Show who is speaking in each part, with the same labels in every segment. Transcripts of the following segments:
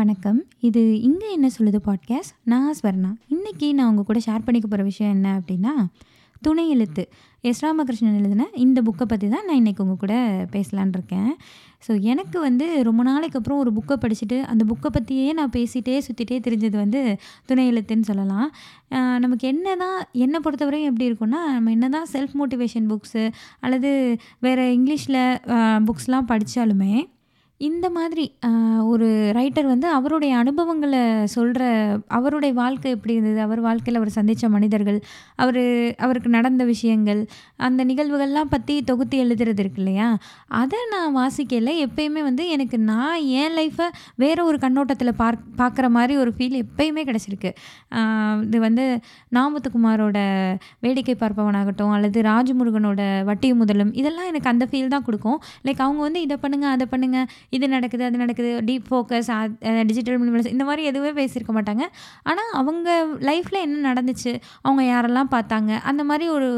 Speaker 1: வணக்கம். இது இங்கே என்ன சொல்லுது" பாட்காஸ்ட். நான் ஸ்வர்ணா. இன்னைக்கு நான் உங்கள் கூட ஷேர் பண்ணிக்க போகிற விஷயம் என்ன அப்படின்னா துணை எழுத்து. எஸ். ராமகிருஷ்ணன் எழுதின இந்த புக்கை பற்றி தான் நான் இன்றைக்கி உங்கள் கூட பேசலான்னு இருக்கேன். ஸோ எனக்கு வந்து ரொம்ப நாளைக்கு அப்புறம் ஒரு புக்கை படிச்சுட்டு, அந்த புக்கை பற்றியே நான் பேசிகிட்டே சுற்றிட்டே தெரிஞ்சது வந்து துணை எழுத்துன்னு சொல்லலாம். நமக்கு என்ன தான் என்னை பொறுத்தவரையும் எப்படி இருக்கும்னா, நம்ம என்ன தான் செல்ஃப் மோட்டிவேஷன் புக்ஸு அல்லது வேறு இங்கிலீஷில் புக்ஸ்லாம் படித்தாலுமே இந்த மாதிரி ஒரு ரைட்டர் வந்து அவருடைய அனுபவங்களை சொல்கிற அவருடைய வாழ்க்கை எப்படி இருந்தது, அவர் வாழ்க்கையில் அவர் சந்தித்த மனிதர்கள், அவர் அவருக்கு நடந்த விஷயங்கள், அந்த நிகழ்வுகள்லாம் பற்றி தொகுத்து எழுதுறது இருக்கு இல்லையா? அதை நான் வாசிக்கையில எப்பயுமே வந்து எனக்கு நான் என் லைஃப்பை வேற ஒரு கண்ணோட்டத்தில் பார்க் பார்க்குற மாதிரி ஒரு ஃபீல் எப்பயுமே கிடச்சிருக்கு. இது வந்து நாமத்துக்குமாரோட வேடிக்கை பார்ப்பவனாகட்டும், அல்லது ராஜமுருகனோட வட்டியும் முதலும் இதெல்லாம் எனக்கு அந்த ஃபீல் தான் கொடுக்கும். லைக் அவங்க வந்து இதை பண்ணுங்கள் அதை பண்ணுங்கள் இது நடக்குது, அது நடக்குது, டீப் ஃபோக்கஸ், டிஜிட்டல் மினிமலிசம் இந்த மாதிரி எதுவுமே பேசியிருக்க மாட்டாங்க. ஆனால் அவங்க லைஃப்பில் என்ன நடந்துச்சு, அவங்க யாரெல்லாம் பார்த்தாங்க, அந்த மாதிரி ஒரு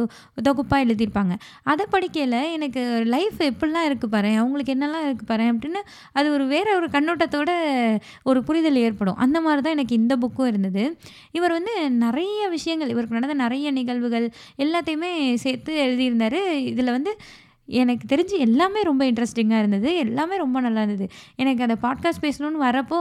Speaker 1: தொகுப்பாக எழுதியிருப்பாங்க. அதை படிக்கையில் எனக்கு லைஃப் எப்படிலாம் இருக்கு பாரு அவங்களுக்கு என்னலாம் இருக்கு பாரு அப்படின்னு அது ஒரு வேற ஒரு கண்ணோட்டத்தோட ஒரு புரிதல் ஏற்படும். அந்த மாதிரி தான் எனக்கு இந்த புக்கும் இருந்தது. இவர் வந்து நிறைய விஷயங்கள், இவருக்கு நடந்த நிறைய நிகழ்வுகள் எல்லாத்தையுமே சேர்த்து எழுதியிருந்தார் இதில் வந்து எனக்கு தெரிஞ்சு எல்லாமே ரொம்ப இன்ட்ரெஸ்டிங்காக இருந்தது. எல்லாமே ரொம்ப நல்லா இருந்தது. எனக்கு அந்த பாட்காஸ்ட் பேசணும்னு வரப்போ,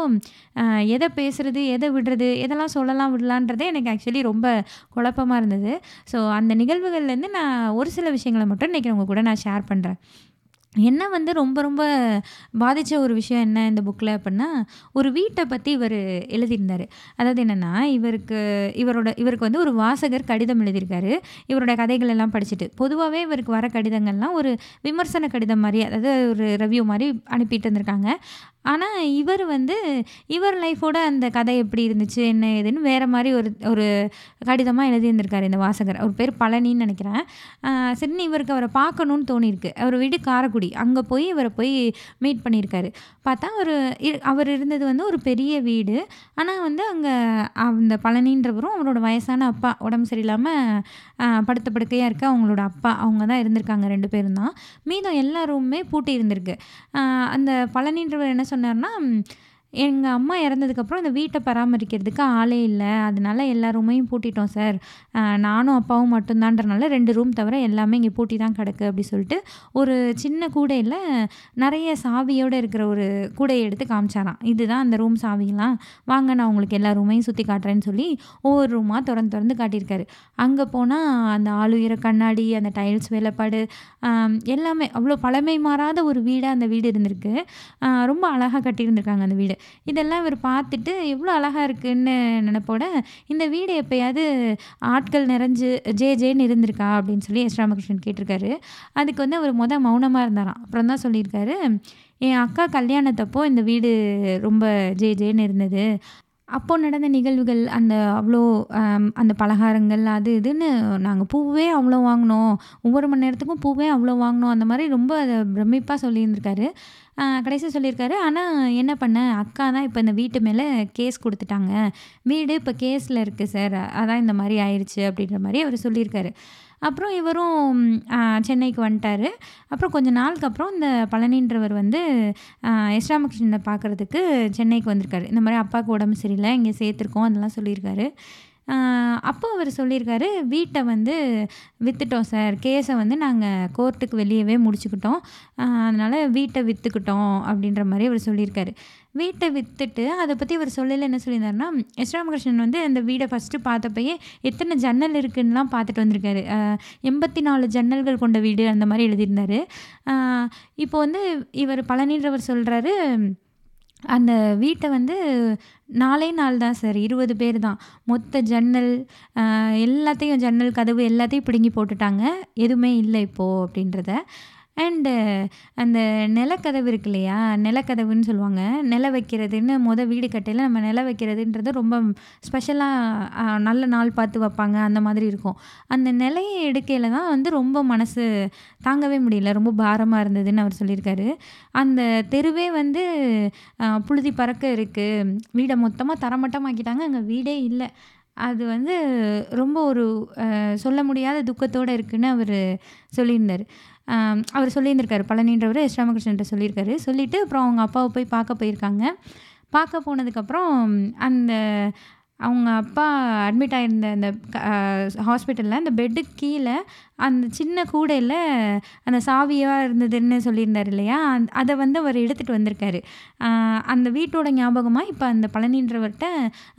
Speaker 1: எதை பேசுகிறது எதை விடுறது, எதெல்லாம் சொல்லலாம், விடலான்றதே எனக்கு ஆக்சுவலி ரொம்ப குழப்பமாக இருந்தது. ஸோ அந்த நிகழ்வுகள்லேருந்து நான் ஒரு சில விஷயங்களை மட்டும் இன்றைக்கி உங்கள் கூட நான் ஷேர் பண்ணுறேன் என்ன வந்து ரொம்ப ரொம்ப பாதித்த ஒரு விஷயம் என்ன இந்த புக்கில் அப்புடின்னா ஒரு வீட்டை பற்றி இவர் எழுதியிருந்தாரு. அதாவது என்னன்னா, இவருக்கு இவரோட இவருக்கு வந்து ஒரு வாசகர் கடிதம் எழுதியிருக்காரு. இவரோட கதைகள் எல்லாம் படிச்சுட்டு. பொதுவாகவே இவருக்கு வர கடிதங்கள்லாம் ஒரு விமர்சன கடிதம் மாதிரி அதாவது ஒரு ரிவ்யூ மாதிரி அனுப்பிட்டு இருந்திருக்காங்க. ஆனால் இவர் வந்து இவர் லைஃபோட அந்த கதை எப்படி இருந்துச்சு, என்ன ஏதுன்னு வேறு மாதிரி ஒரு ஒரு கடிதமாக எழுதியிருந்திருக்காரு இந்த வாசகர். அவர் பேர் பழனின்னு நினைக்கிறேன் சரின்னு இவருக்கு அவரை பார்க்கணுன்னு தோணியிருக்கு. அவர் வீடு காரைக்குடி. அங்கே போய் இவரை போய் மீட் பண்ணியிருக்காரு. பார்த்தா ஒரு அவர் இருந்தது வந்து ஒரு பெரிய வீடு. ஆனால் வந்து அங்கே அந்த பழனின்றவரும், அவரோட வயசான அப்பா உடம்பு சரியில்லாமல் படுத்த படுக்கையாக இருக்க அவங்களோட அப்பா, அவங்க தான் இருந்திருக்காங்க ரெண்டு பேரும் தான். மீதம் எல்லா ரூமுமே பூட்டி இருந்திருக்கு. அந்த பழனின்றவர் என்ன சொன்னார்னா எங்கள் அம்மா இறந்ததுக்கப்புறம் இந்த வீட்டை பராமரிக்கிறதுக்கு ஆளே இல்லை அதனால எல்லா ரூமையும் பூட்டிட்டோம் சார். நானும் அப்பாவும் மட்டும்தான்றனால ரெண்டு ரூம் தவிர எல்லாமே இங்கே பூட்டி தான் கிடக்கு" அப்படி சொல்லிட்டு ஒரு சின்ன கூடையில் நிறைய சாவியோடு இருக்கிற ஒரு கூடையை எடுத்து காமிச்சாராம். "இதுதான் அந்த ரூம் சாவிலாம். வாங்க நான் உங்களுக்கு எல்லா ரூமையும் சுற்றி காட்டுறேன்னு" சொல்லி ஒவ்வொரு ரூமாக திறந்து திறந்து காட்டியிருக்காரு. அங்கே போனால் அந்த ஆளுயர கண்ணாடி, அந்த டைல்ஸ் வேலைப்பாடு, எல்லாமே அவ்வளோ பழமை மாறாத ஒரு வீடாக அந்த வீடு இருந்திருக்கு. ரொம்ப அழகாக கட்டியிருந்திருக்காங்க அந்த வீடு. இதெல்லாம் இவர் பார்த்துட்டு எவ்வளோ அழகாக இருக்குன்னு நினப்போட "இந்த வீடு எப்போயாவது ஆட்கள் நிறைஞ்சு ஜே ஜேன்னு இருந்திருக்கா?" அப்படின்னு சொல்லி எஸ். ராமகிருஷ்ணன் கேட்டிருக்காரு. அதுக்கு வந்து அவர் மொதல் மௌனமாக இருந்தாராம். அப்புறம் தான் சொல்லியிருக்காரு, "என் அக்கா கல்யாணத்தப்போ இந்த வீடு ரொம்ப ஜே ஜேன்னு இருந்தது. அப்போது நடந்த நிகழ்வுகள், அந்த அவ்வளோ அந்த பலகாரங்கள் அது இதுன்னு நாங்கள் பூவே அவ்வளோ வாங்கினோம் ஒவ்வொரு மணி நேரத்துக்கும் பூவே அவ்வளோ வாங்கினோம் அந்த மாதிரி ரொம்ப அதை பிரமிப்பாக சொல்லியிருந்திருக்காரு. கடைசியாக சொல்லியிருக்காரு, ஆனால் என்ன பண்ண, அக்கா தான் இப்போ இந்த வீட்டு மேலே கேஸ் கொடுத்துட்டாங்க வீடு இப்போ கேஸில் இருக்குது சார். அதான் இந்த மாதிரி ஆயிடுச்சு அப்படின்ற மாதிரி அவர் சொல்லியிருக்காரு. அப்புறம் இவரும் சென்னைக்கு வந்துட்டாரு. அப்புறம் கொஞ்ச நாளுக்கு அப்புறம் இந்த பழனின்றவர் வந்து அ எஸ். பார்க்கறதுக்கு சென்னைக்கு வந்திருக்காரு. இந்த மாதிரி அப்பாவுக்கு உடம்பு சரியில்லை இங்கே சேர்த்துருக்கோம் அதெல்லாம் சொல்லியிருக்காரு. அப்போ அவர் சொல்லியிருக்காரு, வீட்டை வந்து விற்றுட்டோம் சார். கேஸை வந்து நாங்கள் கோர்ட்டுக்கு வெளியவே முடிச்சுக்கிட்டோம். அதனால் வீட்டை விற்றுக்கிட்டோம் அப்படின்ற மாதிரி அவர் சொல்லியிருக்காரு. வீட்டை விற்றுட்டு அதை பற்றி அவர் சொல்லல என்ன சொல்லியிருந்தாருன்னா, எஸ். ராமகிருஷ்ணன் வந்து அந்த வீடை ஃபஸ்ட்டு பார்த்தப்பயே எத்தனை ஜன்னல் இருக்குன்னுலாம் பார்த்துட்டு வந்திருக்காரு. எண்பத்தி நாலு ஜன்னல்கள் கொண்ட வீடு அந்த மாதிரி எழுதியிருந்தாரு. இப்போ வந்து இவர் பழனின்றவர் சொல்கிறாரு "அந்த வீட்டை வந்து நாளே நாள் தான் சார். 20 பேர் தான். மொத்த ஜன்னல் எல்லாத்தையும் ஜன்னல், கதவு எல்லாத்தையும் பிடுங்கி போட்டுட்டாங்க. எதுவுமே இல்லை இப்போது அப்படின்றத அண்டு uh, அந்த நிலக்கதவு இருக்கு இல்லையா? நிலக்கதவுன்னு சொல்லுவாங்க. நில வைக்கிறதுன்னு மொதல் வீடு கட்டையில் நம்ம நில வைக்கிறதுன்றது ரொம்ப ஸ்பெஷலாக நல்ல நாள் பார்த்து வைப்பாங்க. அந்த மாதிரி இருக்கும். அந்த நிலைய எடுக்கையில் தான் வந்து ரொம்ப மனசு தாங்கவே முடியல. ரொம்ப பாரமாக இருந்ததுன்னு அவர் சொல்லியிருக்காரு. "அந்த தெருவே வந்து புழுதி பறக்க இருக்குது வீடை மொத்தமாக தரமட்டமாக்கிட்டாங்க அங்கே வீடே இல்லை அது வந்து ரொம்ப ஒரு சொல்ல முடியாத துக்கத்தோடு இருக்குன்னு" அவர் சொல்லியிருந்தார் அவர் சொல்லியிருந்திருக்காரு. பழனின்றவர் எஸ். ராமகிருஷ்ணன்ட்ட சொல்லியிருக்காரு. சொல்லிட்டு அப்புறம் அவங்க அப்பாவை போய் பார்க்க போயிருக்காங்க. பார்க்க போனதுக்கப்புறம் அந்த அவங்க அப்பா அட்மிட் ஆகியிருந்த அந்த ஹாஸ்பிட்டலில் அந்த பெட்டுக்கு கீழே அந்த சின்ன கூடையில் அந்த சாவியாக இருந்ததுன்னு சொல்லியிருந்தார் இல்லையா? அந் அதை வந்து அவர் எடுத்துகிட்டு வந்திருக்காரு. அந்த வீட்டோட ஞாபகமாக இப்போ அந்த பழனின்றவர்கிட்ட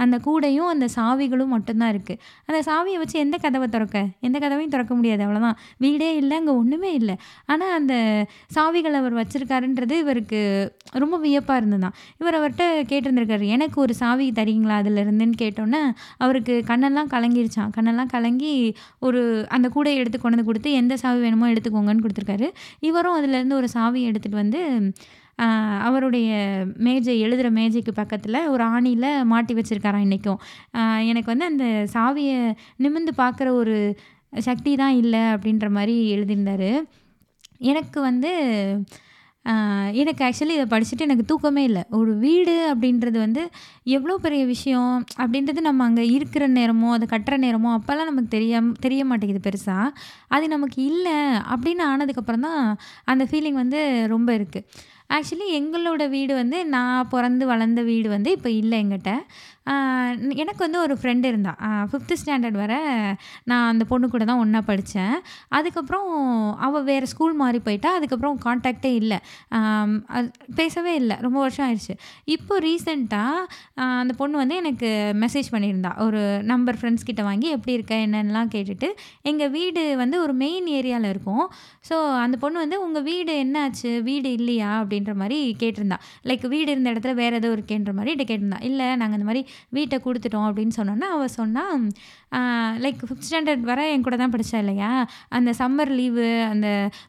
Speaker 1: அந்த கூடையும் அந்த சாவிகளும் மட்டும்தான் இருக்குது அந்த சாவியை வச்சு எந்த கதவை திறக்க? எந்த கதவையும் திறக்க முடியாது அவ்வளோதான் வீடே இல்லை அங்கே ஒன்றுமே இல்லை. ஆனால் அந்த சாவிகள் அவர் வச்சுருக்காருன்றது இவருக்கு ரொம்ப வியப்பாக இருந்ததுதான். இவர் அவர்கிட்ட கேட்டிருந்திருக்காரு எனக்கு ஒரு சாவி தரீங்களா அதில் இருந்துன்னு கேட்டோன்னே அவருக்கு கண்ணெல்லாம் கலங்கிருச்சான் கண்ணெல்லாம் கலங்கி ஒரு அந்த கூடையை எடுத்துக்கொண்டு கொண்டு கொடுத்து எந்த சாவி வேணுமோ எடுத்துக்கோங்கன்னு கொடுத்துருக்காரு. இவரும் அதுலேருந்து ஒரு சாவி எடுத்துகிட்டு வந்து அவருடைய மேஜை எழுதுகிற மேஜைக்கு பக்கத்தில் ஒரு ஆணியில் மாட்டி வச்சுருக்காராம் இன்றைக்கும் எனக்கு வந்து அந்த சாவியை நிமிர்ந்து பார்க்குற ஒரு சக்தி தான் இல்லை அப்படின்ற மாதிரி எழுதியிருந்தாரு. எனக்கு வந்து எனக்கு ஆக்சுவலி இதை படிச்சுட்டு எனக்கு தூக்கமே இல்லை. ஒரு வீடு அப்படின்றது வந்து எவ்வளோ பெரிய விஷயம் அப்படின்றது நம்ம அங்கே இருக்கிற நேரமோ அதை கட்டுற நேரமோ அப்போல்லாம் நமக்கு தெரியாம தெரிய மாட்டேங்குது பெருசாக அது நமக்கு இல்லை அப்படின்னு ஆனதுக்கப்புறம் தான் அந்த ஃபீலிங் வந்து ரொம்ப இருக்குது ஆக்சுவலி எங்களோட வீடு வந்து நான் பிறந்து வளர்ந்த வீடு வந்து இப்போ இல்லை எங்கிட்ட. எனக்கு வந்து ஒரு ஃப்ரெண்டு இருந்தா. ஃபிஃப்த்து ஸ்டாண்டர்ட் வரை நான் அந்த பொண்ணு கூட தான் ஒன்றா படித்தேன் அதுக்கப்புறம் அவள் வேறு ஸ்கூல் மாறி போயிட்டா. அதுக்கப்புறம் காண்டாக்டே இல்லை. அது பேசவே இல்லை. ரொம்ப வருஷம் ஆயிடுச்சு. இப்போ ரீசெண்டாக அந்த பொண்ணு வந்து எனக்கு மெசேஜ் பண்ணியிருந்தா. ஒரு நம்பர் ஃப்ரெண்ட்ஸ் கிட்ட வாங்கி எப்படி இருக்க? என்னென்னலாம் கேட்டுட்டு எங்கள் வீடு வந்து ஒரு மெயின் ஏரியாவில் இருக்கும். ஸோ அந்த பொண்ணு வந்து உங்கள் வீடு என்னாச்சு? வீடு இல்லையா? அப்படின்ற மாதிரி கேட்டிருந்தா. லைக் வீடு இருந்த இடத்துல வேறு ஏதோ இருக்கேன்ற மாதிரி கிட்ட கேட்டிருந்தா. இல்லை நாங்கள் இந்த மாதிரி வீட்டை கொடுத்துட்டோம் அப்படின்னு சொன்னோன்னா அவள் சொன்னால் லைக் ஃபிஃப்த் ஸ்டாண்டர்ட் வரை என் கூட தான் படித்தா இல்லையா? அந்த சம்மர் லீவு அந்த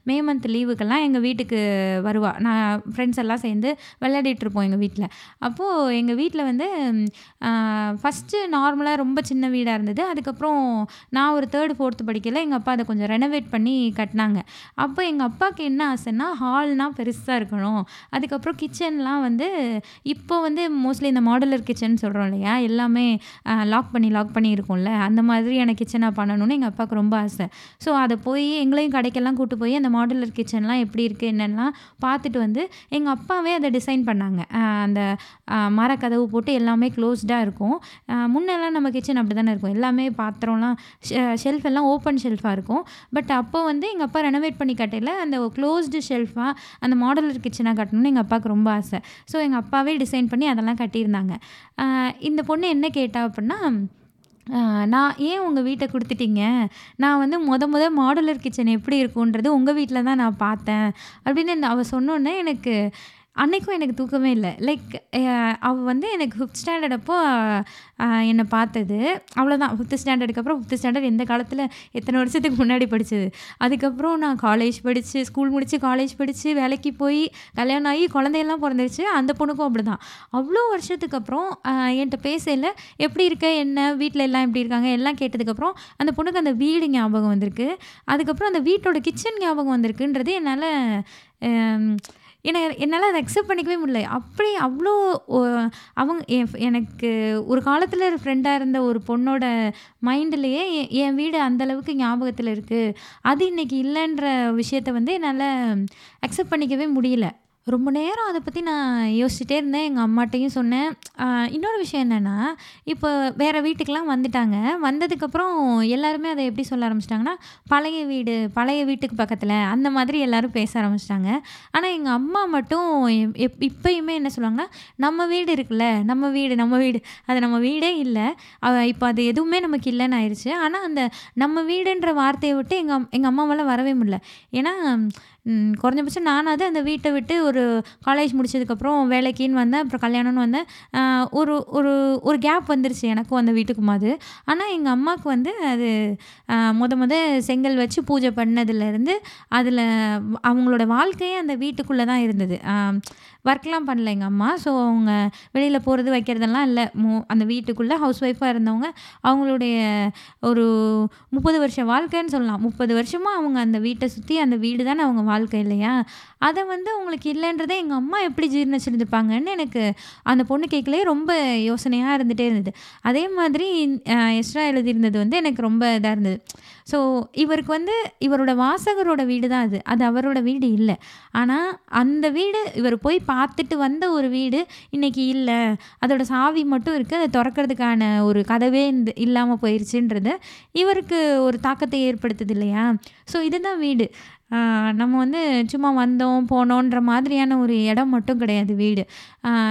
Speaker 1: மே மந்த் லீவுக்கெல்லாம் எங்கள் வீட்டுக்கு வருவாள் நான் ஃப்ரெண்ட்ஸ் எல்லாம் சேர்ந்து விளையாடிட்டு இருப்போம் எங்கள் வீட்டில் அப்போது எங்கள் வீட்டில் வந்து ஃபஸ்ட்டு நார்மலாக ரொம்ப சின்ன வீடாக இருந்தது. அதுக்கப்புறம் நான் ஒரு தேர்டு ஃபோர்த்து படிக்கல எங்கள் அப்பா அதை கொஞ்சம் ரெனோவேட் பண்ணி கட்டினாங்க. அப்போ எங்கள் அப்பாவுக்கு என்ன ஆசைன்னா ஹால்னால் பெருசாக இருக்கணும். அதுக்கப்புறம் கிச்சன்லாம் வந்து இப்போ வந்து மோஸ்ட்லி இந்த மாடலர் கிச்சன் சொல்கிறோம் இல்லையா? எல்லாமே லாக் பண்ணி லாக் பண்ணி இருக்கும்ல அந்த மாதிரியான கிச்சனாக பண்ணணும்னு எங்கள் அப்பாவுக்கு ரொம்ப ஆசை. ஸோ அதை போய் எங்களையும் கடைக்கெல்லாம் கூட்டு போய் அந்த மாடுலர் கிச்சன்லாம் எப்படி இருக்குது என்னென்னலாம் பார்த்துட்டு வந்து எங்கள் அப்பாவே அதை டிசைன் பண்ணாங்க. அந்த மரக்கதவு போட்டு எல்லாமே க்ளோஸ்டாக இருக்கும். முன்னெல்லாம் நம்ம கிச்சன் அப்படி தானே இருக்கும். எல்லாமே பாத்திரம்லாம் ஷெல்ஃப் எல்லாம் ஓப்பன் ஷெல்ஃபாக இருக்கும். பட் அப்போ வந்து எங்கள் அப்பா ரெனோவேட் பண்ணி கட்டையில் அந்த க்ளோஸ்டு ஷெல்ஃபாக அந்த மாடலர் கிச்சனாக கட்டணும்னு எங்கள் அப்பாவுக்கு ரொம்ப ஆசை. ஸோ எங்கள் அப்பாவே டிசைன் பண்ணி அதெல்லாம் கட்டியிருந்தாங்க. இந்த பொண்ணு என்ன கேட்டா அப்படின்னா நான் ஏன் உங்கள் வீட்டை கொடுத்துட்டீங்க? நான் வந்து முத முத மாடுலர் கிச்சன் எப்படி இருக்குன்றது உங்கள் வீட்டில் தான் நான் பார்த்தேன். அப்படின்னு அவள் சொன்னோன்னே எனக்கு அன்னைக்கும் எனக்கு தூக்கமே இல்லை. லைக் அவள் வந்து எனக்கு ஃபிஃப்த் ஸ்டாண்டர்ட் அப்போ என்னை பார்த்தது. அவ்வளோதான் ஃபிஃப்த் ஸ்டாண்டர்டுக்கு அப்புறம் ஃபிஃப்த் ஸ்டாண்டர்ட் எந்த காலத்தில்? எத்தனை வருஷத்துக்கு முன்னாடி படித்தது அதுக்கப்புறம் நான் காலேஜ் படித்து ஸ்கூல் முடித்து காலேஜ் படித்து வேலைக்கு போய் கல்யாணம் ஆகி குழந்தையெல்லாம் பிறந்துருச்சு. அந்த பொண்ணுக்கும் அப்படி தான் அவ்வளோ வருஷத்துக்கு அப்புறம் என்கிட்ட பேசல. எப்படி இருக்க? என்ன? வீட்டில் எல்லாம் எப்படி இருக்காங்க? எல்லாம் கேட்டதுக்கப்புறம் அந்த பொண்ணுக்கு அந்த வீடு ஞாபகம் வந்திருக்கு. அதுக்கப்புறம் அந்த வீட்டோட கிச்சன் ஞாபகம் வந்திருக்குன்றது என்னால் ஏன்னா என்னால் அதை அக்செப்ட் பண்ணிக்கவே முடியல. அப்படி அவ்வளோ அவங்க என் எனக்கு ஒரு காலத்தில் ஃப்ரெண்டாக இருந்த ஒரு பொண்ணோட மைண்ட்லேயே என் வீடு அந்தளவுக்கு ஞாபகத்தில் இருக்குது அது இன்னைக்கு இல்லைன்ற விஷயத்த வந்து என்னால் அக்செப்ட் பண்ணிக்கவே முடியல. ரொம்ப நேரம் அதை பற்றி நான் யோசிச்சுட்டே இருந்தேன். எங்கள் அம்மாட்டையும் சொன்னேன். இன்னொரு விஷயம் என்னென்னா இப்போ வேறு வீட்டுக்கெலாம் வந்துட்டாங்க. வந்ததுக்கப்புறம் எல்லாருமே அதை எப்படி சொல்ல ஆரம்பிச்சிட்டாங்கன்னா பழைய வீடு பழைய வீட்டுக்கு பக்கத்தில் அந்த மாதிரி எல்லோரும் பேச ஆரம்பிச்சிட்டாங்க. ஆனால் எங்கள் அம்மா மட்டும் எப்- எப் இப்பயுமே என்ன சொல்லுவாங்கன்னா நம்ம வீடு இருக்குல்ல நம்ம வீடு நம்ம வீடு. அது நம்ம வீடே இல்லை. இப்போ அது எதுவுமே நமக்கு இல்லைன்னு ஆயிடுச்சு ஆனால் அந்த நம்ம வீடுன்ற வார்த்தையை விட்டு எங்கள் எங்கள் அம்மாவால் வரவே முடியல. ஏன்னா குறைஞ்சபட்சம் நானாவது அந்த வீட்டை விட்டு ஒரு ஒரு காலேஜ் முடிச்சதுக்கப்புறம் வேலைக்குன்னு வந்தேன் அப்புறம் கல்யாணம்னு வந்தேன். ஒரு ஒரு ஒரு கேப் வந்துருச்சு எனக்கும் அந்த வீட்டுக்கும் அது ஆனால் எங்கள் அம்மாவுக்கு வந்து அது முத முத செங்கல் வச்சு பூஜை பண்ணதுலேருந்து அதில் அவங்களோட வாழ்க்கையே அந்த வீட்டுக்குள்ளே தான் இருந்தது ஒர்க்லாம் பண்ணல எங்கள் அம்மா. ஸோ அவங்க வெளியில் போகிறது வைக்கிறதெல்லாம் இல்லை. மோ அந்த வீட்டுக்குள்ளே ஹவுஸ் ஒய்ஃபாக இருந்தவங்க அவங்களுடைய ஒரு முப்பது வருஷம் வாழ்க்கைன்னு சொல்லலாம். முப்பது வருஷமாக அவங்க அந்த வீட்டை சுற்றி அந்த வீடு தானே அவங்க வாழ்க்கை இல்லையா? அதை வந்து அவங்களுக்கு இல்லைன்றதை எங்கள் அம்மா எப்படி ஜீர்ணிச்சிருந்துப்பாங்கன்னு எனக்கு அந்த பொண்ணு கேட்கலே ரொம்ப யோசனையாக இருந்துகிட்டே இருந்தது. அதே மாதிரி அஹ், எஸ்ரா எழுதியிருந்தது வந்து எனக்கு ரொம்ப இதாக இருந்தது. ஸோ இவருக்கு வந்து இவரோட வாசகரோட வீடு தான் அது. அது அவரோட வீடு இல்லை. ஆனால் அந்த வீடு இவர் போய் பார்த்துட்டு வந்த ஒரு வீடு இன்றைக்கி இல்லை. அதோட சாவி மட்டும் இருக்குது அதை திறக்கிறதுக்கான ஒரு கதவே இந்த இல்லாமல் போயிடுச்சுன்றது இவருக்கு ஒரு தாக்கத்தை ஏற்படுத்துது இல்லையா? ஸோ இதுதான் வீடு. நம்ம வந்து சும்மா வந்தோம் போனோன்ற மாதிரியான ஒரு இடம் மட்டும் கிடையாது வீடு.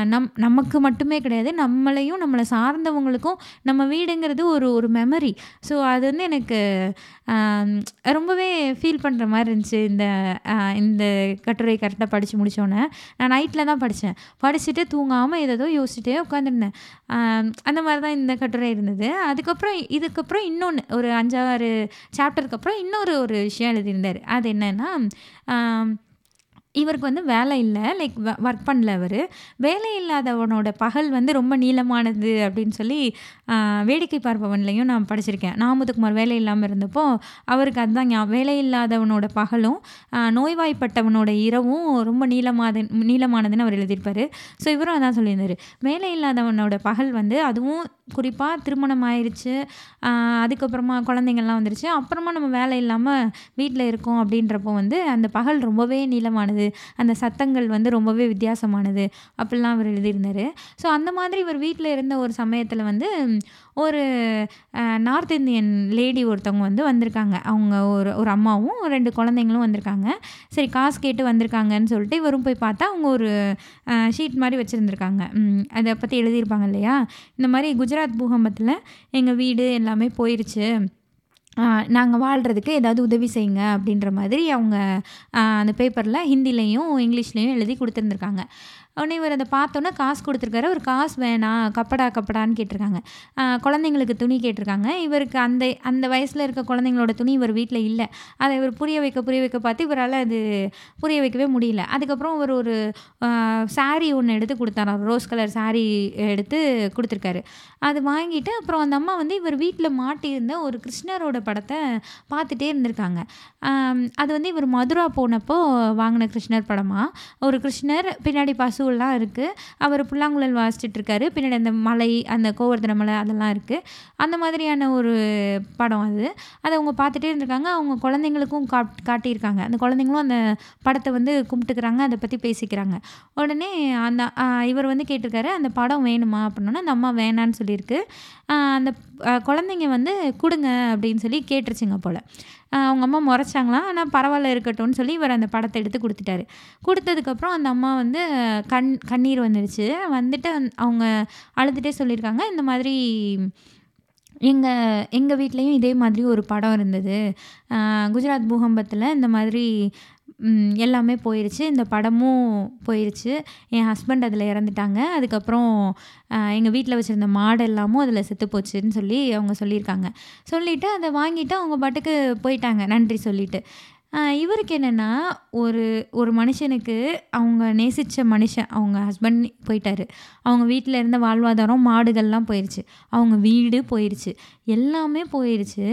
Speaker 1: நம் நமக்கு மட்டுமே கிடையாது நம்மளையும் நம்மளை சார்ந்தவங்களுக்கும் நம்ம வீடுங்கிறது ஒரு ஒரு மெமரி ஸோ அது வந்து எனக்கு ரொம்பவே ஃபீல் பண்ணுற மாதிரி இருந்துச்சு இந்த இந்த கட்டுரை கரெக்டாக படித்து முடித்தோன்னே நான் நைட்டில் தான் படித்தேன் படிச்சுட்டு தூங்காமல் ஏதோ யோசிச்சுட்டே உட்காந்துருந்தேன் அந்த மாதிரி தான் இந்த கட்டுரை இருந்தது. அதுக்கப்புறம் இதுக்கப்புறம் இன்னொன்று ஒரு அஞ்சாறு சாப்டருக்கு அப்புறம் இன்னொரு ஒரு விஷயம் எழுதியிருந்தார். அது என்னென்னா இவருக்கு வந்து வேலை இல்லை. லைக் ஒர்க் பண்ணல அவர். வேலை இல்லாதவனோட பகல் வந்து ரொம்ப நீளமானது அப்படின்னு சொல்லி வேடிக்கை பார்ப்பவன்லையும் நான் படிச்சிருக்கேன். நாமுத்துக்குமார் வேலை இல்லாமல் இருந்தப்போ அவருக்கு அதுதான் வேலை இல்லாதவனோட பகலும் நோய்வாய்ப்பட்டவனோட இரவும் ரொம்ப நீளமாத நீளமானதுன்னு அவர் எழுதியிருப்பார். ஸோ இவரும் அதான் சொல்லியிருந்தார். வேலை இல்லாதவனோட பகல் வந்து அதுவும் குறிப்பாக திருமணம் ஆயிடுச்சு அதுக்கப்புறமா குழந்தைங்கள்லாம் வந்துருச்சு. அப்புறமா நம்ம வேலை இல்லாமல் வீட்டில் இருக்கோம் அப்படின்றப்போ வந்து அந்த பகல் ரொம்பவே நீளமானது. அந்த சத்தங்கள் வந்து ரொம்பவே வித்தியாசமானது அப்படிலாம் அவர் எழுதியிருந்தார். ஸோ அந்த மாதிரி இவர் வீட்டில் இருந்த ஒரு சமயத்தில் வந்து ஒரு நார்த் இந்தியன் லேடி ஒருத்தவங்க வந்து வந்திருக்காங்க. அவங்க ஒரு ஒரு அம்மாவும் ரெண்டு குழந்தைங்களும் வந்திருக்காங்க. சரி காசு கேட்டு வந்திருக்காங்கன்னு சொல்லிட்டு இவரும் போய் பார்த்தா அவங்க ஒரு ஷீட் மாதிரி வச்சுருந்துருக்காங்க. அதை பற்றி எழுதியிருப்பாங்க இல்லையா? இந்த மாதிரி குஜராத் பூகம்பத்தில் எங்கள் வீடு எல்லாமே போயிருச்சு. நாங்கள் வாழ்கிறதுக்கு ஏதாவது உதவி செய்யுங்க அப்படின்ற மாதிரி அவங்க அந்த பேப்பரில் ஹிந்திலையும் இங்கிலீஷ்லேயும் எழுதி கொடுத்துருந்துருக்காங்க. உடனே இவர் அதை பார்த்தோன்னே காசு கொடுத்துருக்காரு. ஒரு காசு வேணாம் கப்படா கப்படான்னு கேட்டிருக்காங்க. குழந்தைங்களுக்கு துணி கேட்டிருக்காங்க. இவருக்கு அந்த அந்த வயசில் இருக்க குழந்தைங்களோட துணி இவர் வீட்டில் இல்லை. அதை இவர் புரிய வைக்க புரிய வைக்க பார்த்து இவரால் அது புரிய வைக்கவே முடியல. அதுக்கப்புறம் ஒரு ஒரு சாரீ ஒன்று எடுத்து கொடுத்தாராம். ரோஸ் கலர் சாரீ எடுத்து கொடுத்துருக்காரு. அது வாங்கிட்டு அப்புறம் அந்த அம்மா வந்து இவர் வீட்டில் மாட்டியிருந்த ஒரு கிருஷ்ணரோட படத்தை பார்த்துட்டே இருந்திருக்காங்க. அது வந்து இவர் மதுரா போனப்போ வாங்கின கிருஷ்ணர் படமாக ஒரு கிருஷ்ணர் பின்னாடி பசுவெல்லாம் இருக்குது அவர் புல்லாங்குழல் வாசிச்சுட்டு இருக்காரு பின்னாடி அந்த மலை அந்த கோவர்தன மலை அதெல்லாம் இருக்குது அந்த மாதிரியான ஒரு படம் அது. அதை அவங்க பார்த்துட்டே இருந்திருக்காங்க. அவங்க குழந்தைங்களுக்கும் காட் காட்டியிருக்காங்க. அந்த குழந்தைங்களும் அந்த படத்தை வந்து கும்பிட்டுக்கிறாங்க. அதை பற்றி பேசிக்கிறாங்க. உடனே அந்த இவர் வந்து கேட்டிருக்காரு அந்த படம் வேணுமா? அப்படின்னா அந்த அம்மா வேணான்னு சொல்லியிருக்கு. அந்த குழந்தைங்க வந்து கொடுங்க அப்படின்னு சொல்லி கேட்டுருச்சுங்க போல். அவங்க அம்மா முறைச்சாங்களாம் ஆனால் பரவாயில்ல இருக்கட்டும்னு சொல்லி இவர் அந்த படத்தை எடுத்து கொடுத்துட்டாரு. கொடுத்ததுக்கப்புறம் அந்த அம்மா வந்து கண் கண்ணீர் வந்துடுச்சு வந்துட்டு அவங்க அழுதுகிட்டே சொல்லியிருக்காங்க. இந்த மாதிரி எங்கள் எங்கள் வீட்லேயும் இதே மாதிரி ஒரு படம் இருந்தது. குஜராத் பூகம்பத்தில் இந்த மாதிரி எல்லாமே போயிடுச்சு இந்த படமும் போயிடுச்சு என் ஹஸ்பண்ட் அதில் இறந்துட்டாங்க. அதுக்கப்புறம் எங்கள் வீட்டில் வச்சுருந்த மாடு எல்லாமும் அதில் செத்து போச்சுன்னு சொல்லி அவங்க சொல்லியிருக்காங்க. சொல்லிவிட்டு அதை வாங்கிட்டு அவங்க பாட்டுக்கு போயிட்டாங்க. நன்றி சொல்லிவிட்டு இவருக்கு என்னென்னா ஒரு ஒரு மனுஷனுக்கு அவங்க நேசித்த மனுஷன் அவங்க ஹஸ்பண்ட் போயிட்டாரு. அவங்க வீட்டில் இருந்த வாழ்வாதாரம் மாடுகள்லாம் போயிடுச்சு அவங்க வீடு போயிடுச்சு எல்லாமே போயிடுச்சு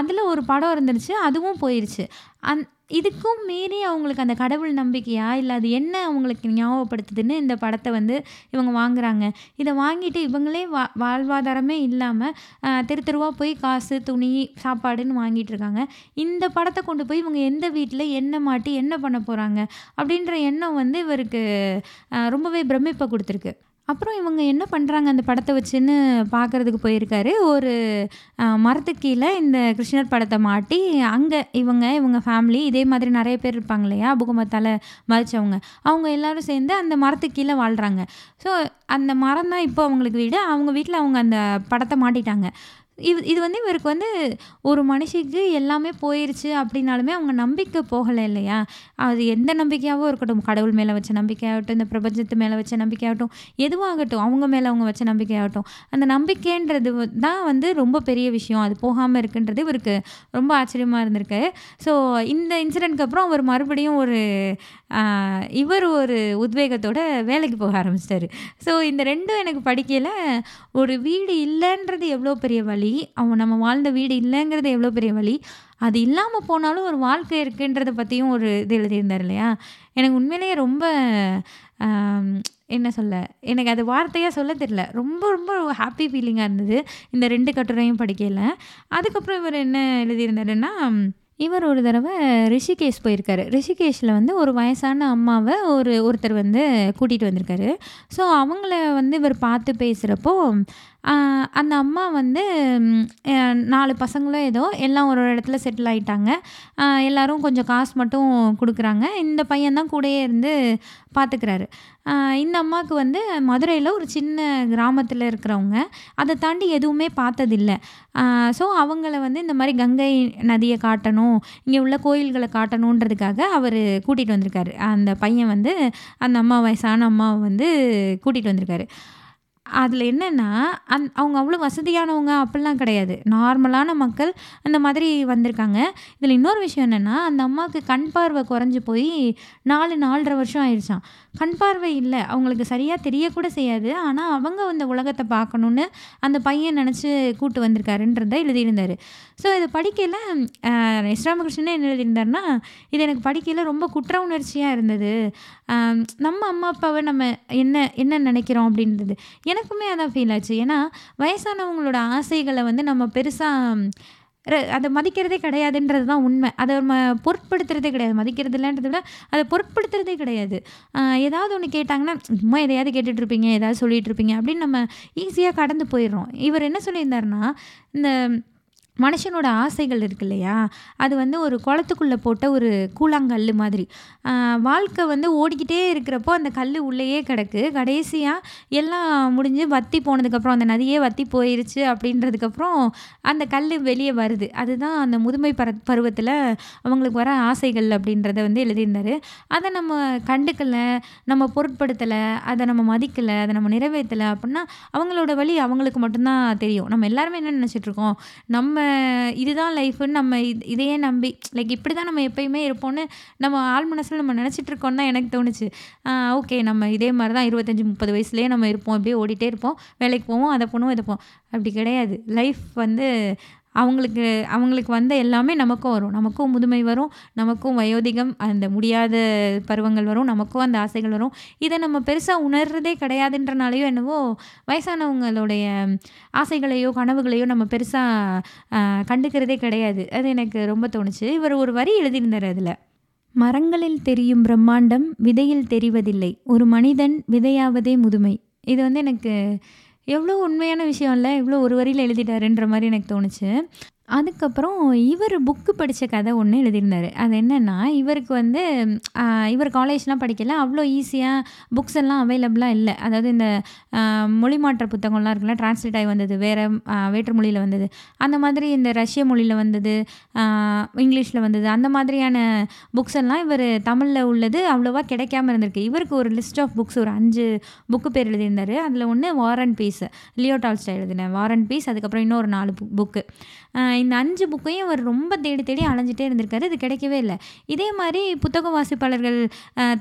Speaker 1: அதில் ஒரு படம் இருந்துருச்சு. அதுவும் போயிடுச்சு அந் இதுக்கும் மீறி அவங்களுக்கு அந்த கடவுள் நம்பிக்கையா? இல்லை அது என்ன அவங்களுக்கு ஞாபகப்படுத்துதுன்னு இந்த படத்தை வந்து இவங்க வாங்குறாங்க. இதை வாங்கிட்டு இவங்களே வா வாழ்வாதாரமே இல்லாமல் தெரு தெருவாக போய் காசு துணி சாப்பாடுன்னு வாங்கிட்டு இருக்காங்க. இந்த படத்தை கொண்டு போய் இவங்க எந்த வீட்டில் என்ன மாட்டி என்ன பண்ண போகிறாங்க அப்படின்ற எண்ணம் வந்து இவருக்கு ரொம்பவே பிரமிப்பை கொடுத்துருக்கு. அப்புறம் இவங்க என்ன பண்ணுறாங்க அந்த படத்தை வச்சுன்னு பார்க்குறதுக்கு போயிருக்காரு. ஒரு மரத்துக்கு கீழே இந்த கிருஷ்ணர் படத்தை மாட்டி அங்கே இவங்க இவங்க ஃபேமிலி இதே மாதிரி நிறைய பேர் இருப்பாங்க இல்லையா? பூகம்பத்தால் மதித்தவங்க அவங்க எல்லோரும் சேர்ந்து அந்த மரத்துக்கு கீழே வாழ்கிறாங்க ஸோ அந்த மரம் தான் இப்போ அவங்களுக்கு வீடு. அவங்க வீட்டில் அவங்க அந்த படத்தை மாட்டிட்டாங்க. இது இது வந்து இவருக்கு வந்து ஒரு மனுஷிக்கு எல்லாமே போயிருச்சு அப்படின்னாலுமே அவங்க நம்பிக்கை போகலை இல்லையா? அது எந்த நம்பிக்கையாகவும் இருக்கட்டும். கடவுள் மேலே வச்ச நம்பிக்கையாகட்டும் இந்த பிரபஞ்சத்து மேலே வச்ச நம்பிக்கையாகட்டும் எதுவாகட்டும் அவங்க மேலே அவங்க வச்ச நம்பிக்கையாகட்டும். அந்த நம்பிக்கைன்றது தான் வந்து ரொம்ப பெரிய விஷயம். அது போகாமல் இருக்குன்றது இவருக்கு ரொம்ப ஆச்சரியமாக இருந்திருக்கு. ஸோ இந்த இன்சிடெண்ட்க்கு அப்புறம் அவர் மறுபடியும் ஒரு இவர் ஒரு உத்வேகத்தோட வேலைக்கு போக ஆரம்பிச்சிட்டாரு. ஸோ இந்த ரெண்டும் எனக்கு படிக்கையில் ஒரு வீடு இல்லைன்றது எவ்வளோ பெரிய வழி? அவன் நம்ம வாழ்ந்த வீடு இல்லைங்கிறது எவ்வளோ பெரிய வழி? அது இல்லாமல் போனாலும் ஒரு வாழ்க்கை இருக்குன்றதை பற்றியும் ஒரு இது எழுதியிருந்தார் இல்லையா? எனக்கு உண்மையிலேயே ரொம்ப என்ன சொல்ல? எனக்கு அது வார்த்தையாக சொல்ல தெரியல. ரொம்ப ரொம்ப ஹாப்பி ஃபீலிங்காக இருந்தது. இந்த ரெண்டு கட்டுரையும் படிக்கல அதுக்கப்புறம் இவர் என்ன எழுதியிருந்தாருன்னா இவர் ஒரு தடவை ரிஷிகேஷ் போயிருக்காரு. ரிஷிகேஷில் வந்து ஒரு வயசான அம்மாவை ஒரு ஒருத்தர் வந்து கூட்டிகிட்டு வந்திருக்காரு. ஸோ அவங்கள வந்து இவர் பார்த்து பேசுகிறப்போ அந்த அம்மா வந்து நாலு பசங்களும் ஏதோ எல்லாம் ஒரு ஒரு இடத்துல செட்டில் ஆகிட்டாங்க எல்லோரும் கொஞ்சம் காசு மட்டும் கொடுக்குறாங்க. இந்த பையன் தான் கூடயே இருந்து பார்த்துக்கிறாரு இந்த அம்மாவுக்கு வந்து மதுரையில் ஒரு சின்ன கிராமத்தில் இருக்கிறவங்க. அதை தாண்டி எதுவுமே பார்த்ததில்ல. ஸோ அவங்கள வந்து இந்த மாதிரி கங்கை நதியை காட்டணும் இங்கே உள்ள கோயில்களை காட்டணுன்றதுக்காக அவர் கூட்டிகிட்டு வந்திருக்காரு. அந்த பையன் வந்து அந்த அம்மா வயசான அம்மாவை வந்து கூட்டிகிட்டு வந்திருக்காரு. அதில் என்னென்னா அந் அவங்க அவ்வளோ வசதியானவங்க அப்படிலாம் கிடையாது. நார்மலான மக்கள் அந்த மாதிரி வந்திருக்காங்க. இதில் இன்னொரு விஷயம் என்னென்னா அந்த அம்மாவுக்கு கண் பார்வை குறைஞ்சி போய் நாலு நாலரை வருஷம் ஆயிடுச்சான் கண் பார்வை இல்லை. அவங்களுக்கு சரியாக தெரியக்கூட செய்யாது. ஆனால் அவங்க அந்த உலகத்தை பார்க்கணுன்னு அந்த பையன் நினச்சி கூட்டு வந்திருக்காருன்றதை எழுதியிருந்தார். ஸோ இதை படிக்கையில் எஸ் என்ன எழுதியிருந்தாருன்னா இது எனக்கு படிக்கையில் ரொம்ப குற்ற உணர்ச்சியாக இருந்தது. நம்ம அம்மா அப்பாவை நம்ம என்ன என்ன நினைக்கிறோம் அப்படின்றது. எனக்குமே அதான் ஃபீல் ஆச்சு. ஏன்னா வயசானவங்களோட ஆசைகளை வந்து நம்ம பெருசாக அதை மதிக்கிறதே கிடையாதுன்றது தான் உண்மை. அதை நம்ம பொருட்படுத்துறதே கிடையாது. மதிக்கிறது இல்லைன்றத விட அதை பொருட்படுத்துறதே கிடையாது. ஏதாவது ஒன்று கேட்டாங்கன்னா சும்மா எதையாவது கேட்டுட்ருப்பீங்க ஏதாவது சொல்லிகிட்ருப்பீங்க அப்படின்னு நம்ம ஈஸியாக கடந்து போயிடுறோம். இவர் என்ன சொல்லியிருந்தாருன்னா இந்த மனுஷனோட ஆசைகள் இருக்கு இல்லையா? அது வந்து ஒரு குளத்துக்குள்ளே போட்ட ஒரு கூழாங்கல் மாதிரி. வாழ்க்கை வந்து ஓடிக்கிட்டே இருக்கிறப்போ அந்த கல் உள்ளேயே கிடக்கு. கடைசியாக எல்லாம் முடிஞ்சு வத்தி போனதுக்கப்புறம் அந்த நதியே வத்தி போயிருச்சு அப்படின்றதுக்கப்புறம் அந்த கல் வெளியே வருது. அதுதான் அந்த முதுமை பர பருவத்தில் அவங்களுக்கு வர ஆசைகள் அப்படின்றத வந்து எழுதியிருந்தாரு. அதை நம்ம கண்டுக்கலை நம்ம பொருட்படுத்தலை அதை நம்ம மதிக்கலை அதை நம்ம நிறைவேற்றலை அப்படின்னா அவங்களோட வழி அவங்களுக்கு மட்டும்தான் தெரியும். நம்ம எல்லாருமே என்ன நினச்சிட்ருக்கோம் நம்ம நம்ம இதுதான் லைஃப்னு நம்ம இது இதையே நம்பி லைக் இப்படி தான் நம்ம எப்பயுமே இருப்போம்னு நம்ம ஆள் மனசில் நம்ம நினச்சிட்டு இருக்கோம்னு தான் எனக்கு தோணுச்சு. ஓகே நம்ம இதே மாதிரி தான் இருபத்தஞ்சி முப்பது வயசுலேயே நம்ம இருப்போம் இப்படியே ஓடிட்டே இருப்போம். வேலைக்கு போவோம் அதை பண்ணுவோம் இதை போவோம் அப்படி கிடையாது. லைஃப் வந்து அவங்களுக்கு அவங்களுக்கு வந்த எல்லாமே நமக்கும் வரும். நமக்கும் முதுமை வரும். நமக்கும் வயோதிகம் அந்த முடியாத பருவங்கள் வரும். நமக்கும் அந்த ஆசைகள் வரும். இதை நம்ம பெருசாக உணர்றதே கிடையாதுன்றனாலையோ என்னவோ வயசானவங்களுடைய ஆசைகளையோ கனவுகளையோ நம்ம பெருசாக கண்டுக்கிறதே கிடையாது. அது எனக்கு ரொம்ப தோணுச்சு. இவர் ஒரு வரி எழுதியிருந்தார் அதில். மரங்களில் தெரியும் பிரம்மாண்டம் விதையில் தெரிவதில்லை. ஒரு மனிதன் விதையாவதே முதுமை. இது வந்து எனக்கு எவ்வளோ உண்மையான விஷயம் இல்லை இவ்வளோ ஒரு வரியில் எழுதிட்டாருன்ற மாதிரி எனக்கு தோணுச்சு. அதுக்கப்புறம் இவர் புக்கு படித்த கதை ஒன்று எழுதியிருந்தார். அது என்னென்னா இவருக்கு வந்து இவர் காலேஜ்லாம் படிக்கல அவ்வளோ ஈஸியாக புக்ஸ் எல்லாம் அவைலபிளாக இல்லை. அதாவது இந்த மொழி மாற்ற புத்தகம்லாம் இருக்குல்ல டிரான்ஸ்லேட் ஆகி வந்தது வேறு வேற்று மொழியில் வந்தது. அந்த மாதிரி இந்த ரஷ்ய மொழியில் வந்தது இங்கிலீஷில் வந்தது அந்த மாதிரியான புக்ஸ் எல்லாம் இவர் தமிழில் உள்ளது அவ்வளோவா கிடைக்காம இருந்திருக்கு. இவருக்கு ஒரு லிஸ்ட் ஆஃப் புக்ஸ் ஒரு அஞ்சு புக்கு பேர் எழுதியிருந்தார். அதில் ஒன்று war and peace Leo Tolstoy எழுதினேன் வார் அண்ட் பீஸ் அதுக்கப்புறம் இன்னொரு நாலு புக்கு இந்த அஞ்சு புக்கையும் அவர் ரொம்ப தேடி தேடி அலைஞ்சிட்டே இருந்திருக்காரு. இது கிடைக்கவே இல்லை. இதே மாதிரி புத்தக வாசிப்பாளர்கள்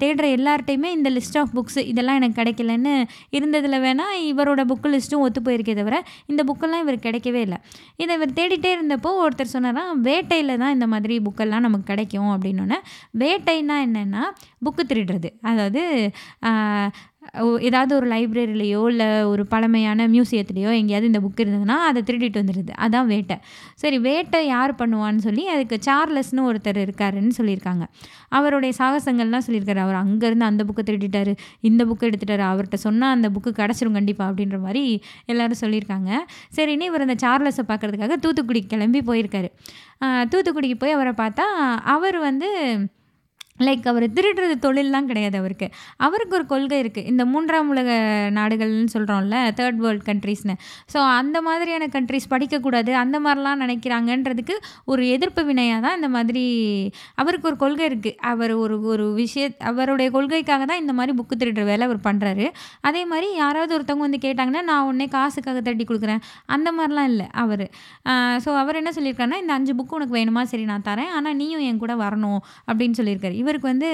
Speaker 1: தேடுற எல்லார்ட்டையுமே இந்த லிஸ்ட் ஆஃப் புக்ஸ் இதெல்லாம் எனக்கு கிடைக்கலன்னு இருந்ததில் வேணால் இவரோட புக்கு லிஸ்ட்டும் ஒத்து போயிருக்கே தவிர இந்த புக்கெல்லாம் இவருக்கு கிடைக்கவே இல்லை. இதை இவர் தேடிட்டே இருந்தப்போ ஒருத்தர் சொன்னாராம் வேட்டையில் தான் இந்த மாதிரி புக்கெல்லாம் நமக்கு கிடைக்கும். அப்படின்னோடனே வேட்டைன்னா என்னென்னா புக்கு திருடுறது. அதாவது ஏதாவது ஒரு லைப்ரரியிலையோ இல்லை ஒரு பழமையான மியூசியத்துலேயோ எங்கேயாவது இந்த புக் இருந்ததுன்னா அதை திருடிட்டு வந்துடுது அதான் வேட்டை. சரி வேட்டை யார் பண்ணுவான்னு சொல்லி அதுக்கு சார்லஸ்னு ஒருத்தர் இருக்காருன்னு சொல்லியிருக்காங்க. அவருடைய சாகசங்கள்லாம் சொல்லியிருக்காரு. அவர் அங்கேருந்து அந்த புக்கை திருடிட்டாரு. இந்த புக்கை எடுத்துட்டாரு. அவர்கிட்ட சொன்னால் அந்த புக்கு கிடச்சிரும் கண்டிப்பாக அப்படின்ற மாதிரி எல்லோரும் சொல்லியிருக்காங்க. சரின்னு இவர் அந்த சார்லஸை பார்க்கறதுக்காக தூத்துக்குடி கிளம்பி போயிருக்காரு. தூத்துக்குடிக்கு போய் அவரை பார்த்தா அவர் வந்து லைக் அவர் திருடுறது தொழிலெலாம் கிடையாது அவருக்கு. அவருக்கு ஒரு கொள்கை இருக்குது இந்த மூன்றாம் உலக நாடுகள்னு சொல்கிறோம்ல தேர்ட் வேர்ல்ட் கண்ட்ரீஸ்னு ஸோ அந்த மாதிரியான கண்ட்ரீஸ் படிக்கக்கூடாது அந்த மாதிரிலாம் நினைக்கிறாங்கன்றதுக்கு ஒரு எதிர்ப்பு வினையாக தான் இந்த மாதிரி அவருக்கு ஒரு கொள்கை இருக்குது அவர் ஒரு ஒரு விஷய அவருடைய கொள்கைக்காக தான் இந்த மாதிரி புக்கு திருடுற வேலை அவர் பண்ணுறாரு அதே மாதிரி யாராவது ஒருத்தவங்க வந்து கேட்டாங்கன்னா நான் உடனே காசுக்காக தட்டி கொடுக்குறேன். அந்த மாதிரிலாம் இல்லை அவர். ஸோ அவர் என்ன சொல்லியிருக்காருன்னா இந்த அஞ்சு புக்கு உனக்கு வேணுமா? சரி நான் தரேன். ஆனால் நீயும் என் கூட வரணும். அப்படின்னு சொல்லியிருக்காரு. பேருக்கு வந்து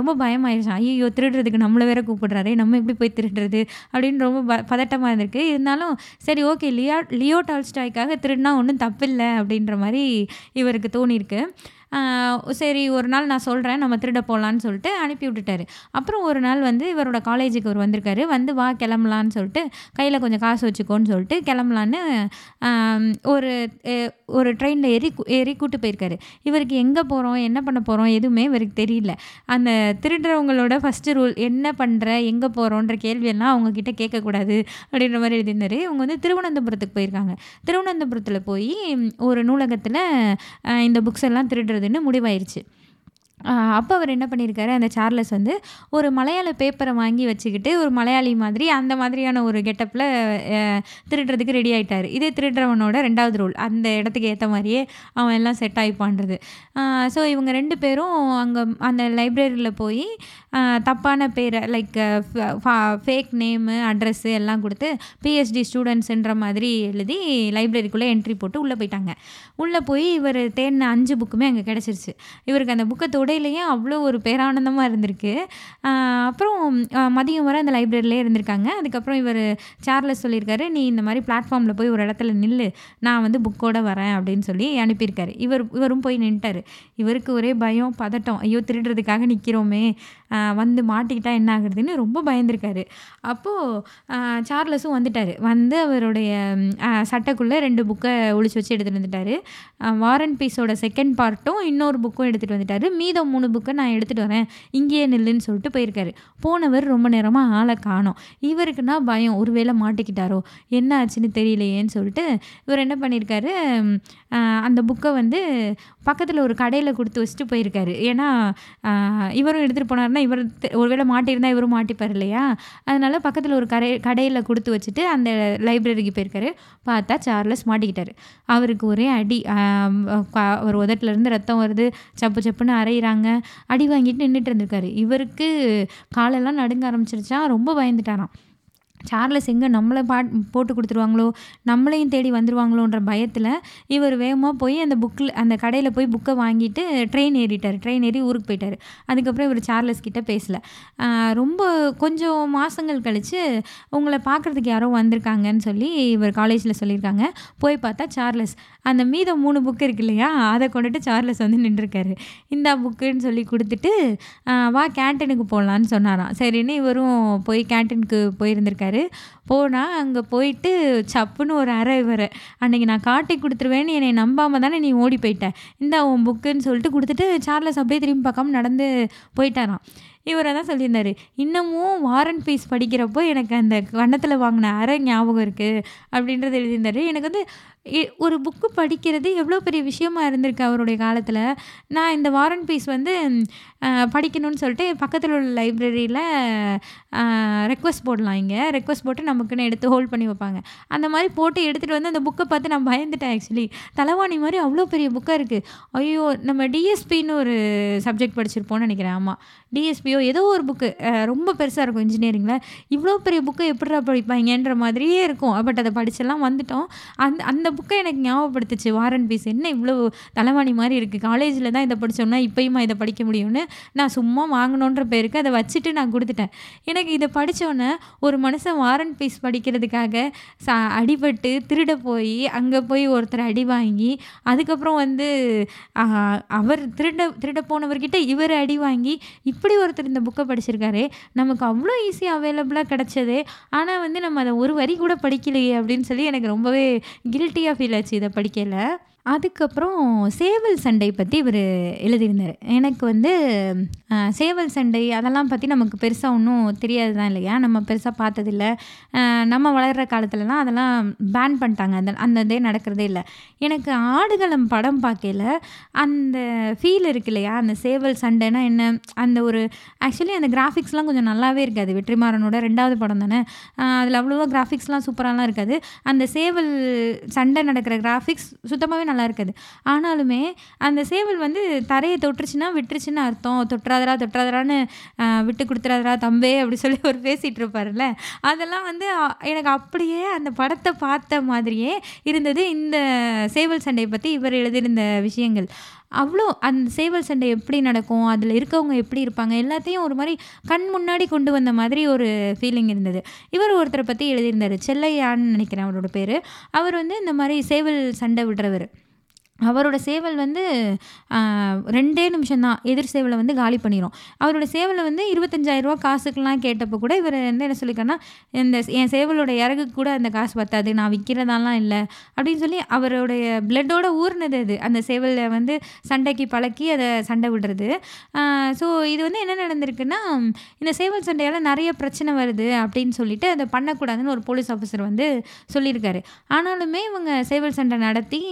Speaker 1: ரொம்ப பயமாயிருச்சு. ஐயோ திருடுறதுக்கு நம்மளை வேற கூப்பிடுறாரு நம்ம எப்படி போய் திருடுறது? அப்படின்னு ரொம்ப ப பதட்டமாக இருந்திருக்கு. இருந்தாலும் சரி ஓகே லியோ லியோ டால்ஸ்டாய்க்காக திருடினா ஒன்றும் தப்பில்லை அப்படின்ற மாதிரி இவருக்கு தோணியிருக்கு. சரி ஒரு நாள் நான் சொல்கிறேன் நம்ம திருட போகலான்னு சொல்லிட்டு அனுப்பி விட்டுட்டாரு. அப்புறம் ஒரு நாள் வந்து இவரோட காலேஜுக்கு அவர் வந்திருக்காரு. வந்து வா கிளம்பலான்னு சொல்லிட்டு கையில் கொஞ்சம் காசு வச்சுக்கோன்னு சொல்லிட்டு கிளம்பலான்னு ஒரு ஒரு ட்ரெயினில் ஏறி ஏறி கூட்டு போயிருக்காரு. இவருக்கு எங்கே போகிறோம் என்ன பண்ண போகிறோம் எதுவுமே இவருக்கு தெரியல. அந்த திருடுறவங்களோட ஃபஸ்ட்டு ரூல் என்ன பண்ணுற எங்கே போகிறோன்ற கேள்வியெல்லாம் அவங்கக்கிட்ட கேட்கக்கூடாது அப்படின்ற மாதிரி எழுதியிருந்தார். இவங்க வந்து திருவனந்தபுரத்துக்கு போயிருக்காங்க. திருவனந்தபுரத்தில் போய் ஒரு நூலகத்தில் இந்த புக்ஸ் எல்லாம் திருடுறதுன்னு முடிவாயிருச்சு. அப்போ அவர் என்ன பண்ணியிருக்காரு? அந்த சார்லஸ் வந்து ஒரு மலையாள பேப்பரை வாங்கி வச்சுக்கிட்டு ஒரு மலையாளி மாதிரி அந்த மாதிரியான ஒரு கெட்டப்பில் திருடுறதுக்கு ரெடி ஆகிட்டார் இதே திருடுறவனோட ரெண்டாவது ரோல் அந்த இடத்துக்கு ஏற்ற மாதிரியே அவன் எல்லாம் செட் ஆகிப்பான்றது. ஸோ இவங்க ரெண்டு பேரும் அங்கே அந்த லைப்ரரியில் போய் தப்பான பேரை லைக் ஃபேக் நேமு அட்ரஸ்ஸு எல்லாம் கொடுத்து பிஹெச்டி ஸ்டூடெண்ட்ஸுன்ற மாதிரி எழுதி லைப்ரரிக்குள்ளே என்ட்ரி போட்டு உள்ளே போயிட்டாங்க. உள்ளே போய் இவர் தேடின அஞ்சு புக்குமே அங்கே கிடச்சிருச்சு. இவருக்கு அந்த புக்கை தொடையிலேயே அவ்வளோ ஒரு பேரானந்தமாக இருந்திருக்கு. அப்புறம் மதியம் வர அந்த லைப்ரரியிலே இருந்திருக்காங்க. அதுக்கப்புறம் இவர் சார்லஸ் சொல்லியிருக்காரு நீ இந்த மாதிரி பிளாட்ஃபார்மில் போய் ஒரு இடத்துல நில்லு. நான் வந்து புக்கோட வரேன் அப்படின்னு சொல்லி அனுப்பியிருக்காரு. இவர் இவரும் போய் நின்ட்டார். இவருக்கு ஒரே பயம் பதட்டம். ஐயோ திருடுறதுக்காக நிற்கிறோமே வந்து மாட்டிக்கிட்டா என்ன ஆகுறதுன்னு ரொம்ப பயந்துருக்காரு. அப்போது சார்லஸும் வந்துட்டார். வந்து அவருடைய சட்டைக்குள்ளே ரெண்டு புக்கை ஒழிச்சு வச்சு எடுத்துகிட்டு வந்துட்டார். வாரன் பீஸோட செகண்ட் பார்ட்டும் இன்னொரு புக்கும் எடுத்துகிட்டு வந்துட்டார். மீதம் மூணு புக்கை நான் எடுத்துகிட்டு வரேன். இங்கேயே நில்லுன்னு சொல்லிட்டு போயிருக்காரு. போனவர் ரொம்ப நேரமாக ஆளை காணோம். இவருக்குன்னா பயம். ஒருவேளை மாட்டிக்கிட்டாரோ? என்ன ஆச்சுன்னு தெரியலையேன்னு சொல்லிட்டு இவர் என்ன பண்ணியிருக்காரு அந்த புக்கை வந்து பக்கத்தில் ஒரு கடையில் கொடுத்து வச்சுட்டு போயிருக்காரு. ஏன்னா இவரும் எடுத்துகிட்டு போனாருன்னா இவர் ஒருவேளை மாட்டியிருந்தால் இவரும் மாட்டிப்பார் இல்லையா? அதனால் பக்கத்தில் ஒரு கடை கடையில் கொடுத்து வச்சுட்டு அந்த லைப்ரரிக்கு போயிருக்காரு. பார்த்தா சார்லஸ் மாட்டிக்கிட்டார். அவருக்கு ஒரே அடி ஒரு உதட்டிலேருந்து ரத்தம் வருது. சப்பு சப்புன்னு அரைகிறாங்க அடி வாங்கிட்டு நின்றுட்டு இருந்திருக்காரு. இவருக்கு காலெல்லாம் நடுங்க ஆரம்பிச்சிருச்சா? ரொம்ப பயந்துட்டாராம். சார்லஸ் எங்கே நம்மளை பாட் போட்டு கொடுத்துருவாங்களோ நம்மளையும் தேடி வந்துடுவாங்களோன்ற பயத்தில் இவர் வேகமாக போய் அந்த புக்கில் அந்த கடையில் போய் புக்கை வாங்கிட்டு ட்ரெயின் ஏறிட்டார். ட்ரெயின் ஏறி ஊருக்கு போயிட்டார். அதுக்கப்புறம் இவர் சார்லஸ் கிட்ட பேசல. ரொம்ப கொஞ்சம் மாதங்கள் கழித்து உங்களை பார்க்குறதுக்கு யாரோ வந்திருக்காங்கன்னு சொல்லி இவர் காலேஜில் சொல்லியிருக்காங்க. போய் பார்த்தா சார்லஸ் அந்த மீதம் மூணு புக்கு இருக்கு இல்லையா அதை கொண்டுட்டு சார்லஸ் வந்து நின்றுருக்காரு. இந்த புக்குன்னு சொல்லி கொடுத்துட்டு வா கேன்டீனுக்கு போகலான்னு சொன்னாராம். சரின்னு இவரும் போய் கேன்டீனுக்கு போயிருந்திருக்காரு. போனால் அங்கே போயிட்டு சப்புன்னு ஒரு அறை வர அன்னைக்கு நான் காட்டி கொடுத்துருவேன்னு என்னை நம்பாம தானே நீ ஓடி போயிட்ட. இந்த உன் புக்குன்னு சொல்லிட்டு கொடுத்துட்டு சார்லஸ் அப்படியே திரும்பி பார்க்காம நடந்து போயிட்டாராம். இவரை தான் சொல்லியிருந்தார். இன்னமும் வாரன் பீஸ் படிக்கிறப்போ எனக்கு அந்த வண்ணத்தில் வாங்கின அறை ஞாபகம் இருக்குது அப்படின்றது எழுதியிருந்தார். எனக்கு வந்து ஒரு புக்கு படிக்கிறது எவ்வளோ பெரிய விஷயமா இருந்திருக்கு அவருடைய காலத்தில்? நான் இந்த வாரன் பீஸ் வந்து படிக்கணும்னு சொல்லிட்டு பக்கத்தில் உள்ள லைப்ரரியில் ரெக்வஸ்ட் போடலாம் இங்கே. ரெக்வஸ்ட் போட்டு நமக்குன்னு எடுத்து ஹோல்ட் பண்ணி வைப்பாங்க. அந்த மாதிரி போட்டு எடுத்துகிட்டு வந்து அந்த புக்கை பார்த்து நான் பயந்துட்டேன் ஆக்சுவலி தலைவாணி மாதிரி அவ்வளோ பெரிய புக்காக இருக்குது ஐயோ நம்ம டிஎஸ்பின்னு ஒரு சப்ஜெக்ட் படிச்சிருப்போம்னு நினைக்கிறேன். ஆமாம் டிஎஸ்பியோ ஏதோ ஒரு புக்கு ரொம்ப பெருசாக இருக்கும் இன்ஜினியரிங்கில் இவ்வளோ பெரிய புக்கை எப்படிடா படிப்பாங்கன்ற மாதிரியே இருக்கும். பட் அதை படிச்செல்லாம் வந்துட்டோம். அந்த அந்த புக்கை எனக்கு ஞாபகப்படுத்துச்சு. Warren piece. என்ன இவ்வளோ தலைவாணி மாதிரி இருக்குது காலேஜில் தான் இதை படித்தோம்னா இப்பயுமா இதை படிக்க முடியும்னு நான் சும்மா வாங்கணுன்ற பேருக்கு அதை வச்சுட்டு நான் கொடுத்துட்டேன். எனக்கு இதை படித்தோன்னே ஒரு மனுஷன் வாரன் பீஸ் படிக்கிறதுக்காக சா அடிபட்டு திருட போய் அங்கே போய் ஒருத்தர் அடி வாங்கி அதுக்கப்புறம் வந்து அவர் திருட திருட போனவர்கிட்ட இவர் அடி வாங்கி இப்படி ஒருத்தர் இந்த புக்கை படிச்சிருக்காரு. நமக்கு அவ்வளோ ஈஸியாக அவைலபிளாக கிடச்சது. ஆனால் வந்து நம்ம அதை ஒரு வரி கூட படிக்கலையே அப்படின்னு சொல்லி எனக்கு ரொம்பவே கில்ட்டியாக ஃபீல் ஆச்சு இதை படிக்கல அதுக்கப்புறம் சேவல் சண்டை பற்றி இவர் எழுதியிருந்தார். எனக்கு வந்து சேவல் சண்டை அதெல்லாம் பற்றி நமக்கு பெருசாக ஒன்றும் தெரியாது தான் இல்லையா? நம்ம பெருசாக பார்த்ததில்ல. நம்ம வளர்கிற காலத்துலலாம் அதெல்லாம் பேன் பண்ணிட்டாங்க. அந்த அந்த இதே நடக்கிறதே இல்லை. எனக்கு ஆடுகளம் படம் பார்க்கையில அந்த ஃபீல் இருக்கு இல்லையா? அந்த சேவல் சண்டைனா என்ன? அந்த ஒரு ஆக்சுவலி அந்த கிராஃபிக்ஸ்லாம் கொஞ்சம் நல்லாவே இருக்காது. வெற்றிமாறனோட ரெண்டாவது படம் தானே? அதில் அவ்வளோவா கிராஃபிக்ஸ்லாம் சூப்பராலாம் இருக்காது. அந்த சேவல் சண்டை நடக்கிற கிராஃபிக்ஸ் சுத்தமாகவே நல்லா இருக்காது. ஆனாலுமே அந்த சேவல் வந்து தரையை தொட்டுருச்சுன்னா விட்டுருச்சுன்னு அர்த்தம். தொட்டுறாதரா தொட்டுறாதரான்னு விட்டு கொடுத்துறாதரா தம்பே அப்படி சொல்லி ஒரு பேசிகிட்டு இருப்பார்ல அதெல்லாம் வந்து எனக்கு அப்படியே அந்த படத்தை பார்த்த மாதிரியே இருந்தது இந்த சேவல் சண்டையை பற்றி இவர் எழுதியிருந்த விஷயங்கள். அவ்வளோ அந்த சேவல் சண்டை எப்படி நடக்கும் அதில் இருக்கவங்க எப்படி இருப்பாங்க எல்லாத்தையும் ஒரு மாதிரி கண் முன்னாடி கொண்டு வந்த மாதிரி ஒரு ஃபீலிங் இருந்தது. இவர் ஒருத்தரை பற்றி எழுதியிருந்தார் செல்லையான்னு நினைக்கிறேன் அவரோட பேர். அவர் வந்து இந்த மாதிரி சேவல் சண்டை விடுறவர். அவரோட சேவல் வந்து ரெண்டே நிமிஷம் தான் எதிர் சேவலை வந்து காலி பண்ணிடும் அவரோட சேவலை வந்து இருபத்தஞ்சாயிரரூவா காசுக்கெலாம் கேட்டப்போ கூட இவர் வந்து என்ன சொல்லியிருக்காருன்னா இந்த என் சேவலோட இறகுக்கு கூட அந்த காசு பத்தாது நான் விற்கிறதாலாம் இல்லை அப்படின்னு சொல்லி அவருடைய பிளட்டோட ஊர்னது அது. அந்த சேவலை வந்து சண்டைக்கு பழக்கி அதை சண்டை விடுறது. ஸோ இது வந்து என்ன நடந்திருக்குன்னா இந்த சேவல் சண்டையால் நிறைய பிரச்சனை வருது அப்படின்னு சொல்லிட்டு அதை பண்ணக்கூடாதுன்னு ஒரு போலீஸ் ஆஃபீஸர் வந்து சொல்லியிருக்காரு. ஆனாலுமே இவங்க சேவல் சண்டை நடத்தி